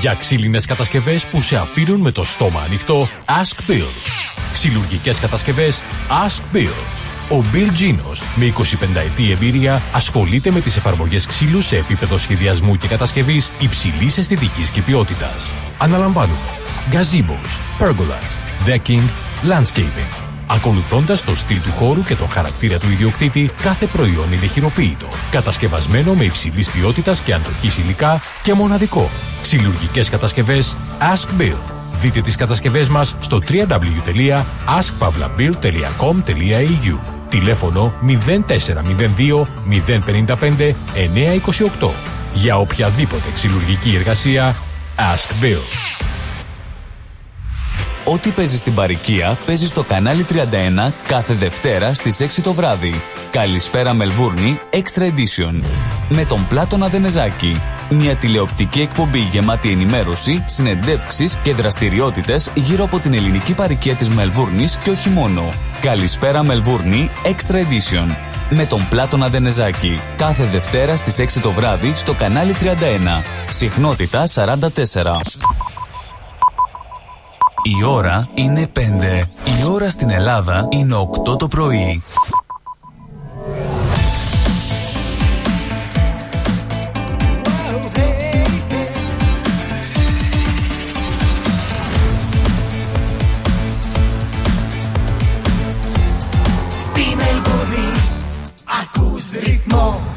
Για ξύλινες κατασκευές που σε αφήνουν με το στόμα ανοιχτό, Ask Bill. Ξυλουργικές κατασκευές, Ask Bill. Ο Bill Genos, με 25 ετή εμπειρία, ασχολείται με τις εφαρμογές ξύλου σε επίπεδο σχεδιασμού και κατασκευής υψηλής αισθητικής και ποιότητας. Αναλαμβάνουμε gazebos, pergolas, decking, landscaping. Ακολουθώντας το στυλ του χώρου και τον χαρακτήρα του ιδιοκτήτη, κάθε προϊόν είναι χειροποίητο. Κατασκευασμένο με υψηλής ποιότητας και αντοχής υλικά και μοναδικό. Συλλουργικές κατασκευές Ask Bill. Δείτε τις κατασκευές μας στο www.askpavlabill.com.au Τηλέφωνο 0402 055 928 Για οποιαδήποτε ξυλουργική εργασία Ask Bill. Ό,τι παίζεις στην παροικία παίζεις στο κανάλι 31 κάθε Δευτέρα στις 6 το βράδυ. Καλησπέρα Μελβούρνη Extra Edition. Με τον Πλάτωνα Δενεζάκη. Μια τηλεοπτική εκπομπή γεμάτη ενημέρωση, συνεντεύξεις και δραστηριότητες γύρω από την ελληνική παροικία της Μελβούρνης και όχι μόνο. Καλησπέρα Μελβούρνη Extra Edition. Με τον Πλάτωνα Δενεζάκη. Κάθε Δευτέρα στις 6 το βράδυ στο κανάλι 31. Συχνότητα 44. Η ώρα είναι 5. Η ώρα στην Ελλάδα είναι 8 το πρωί. Στη Μελβούνι ακούς ρυθμό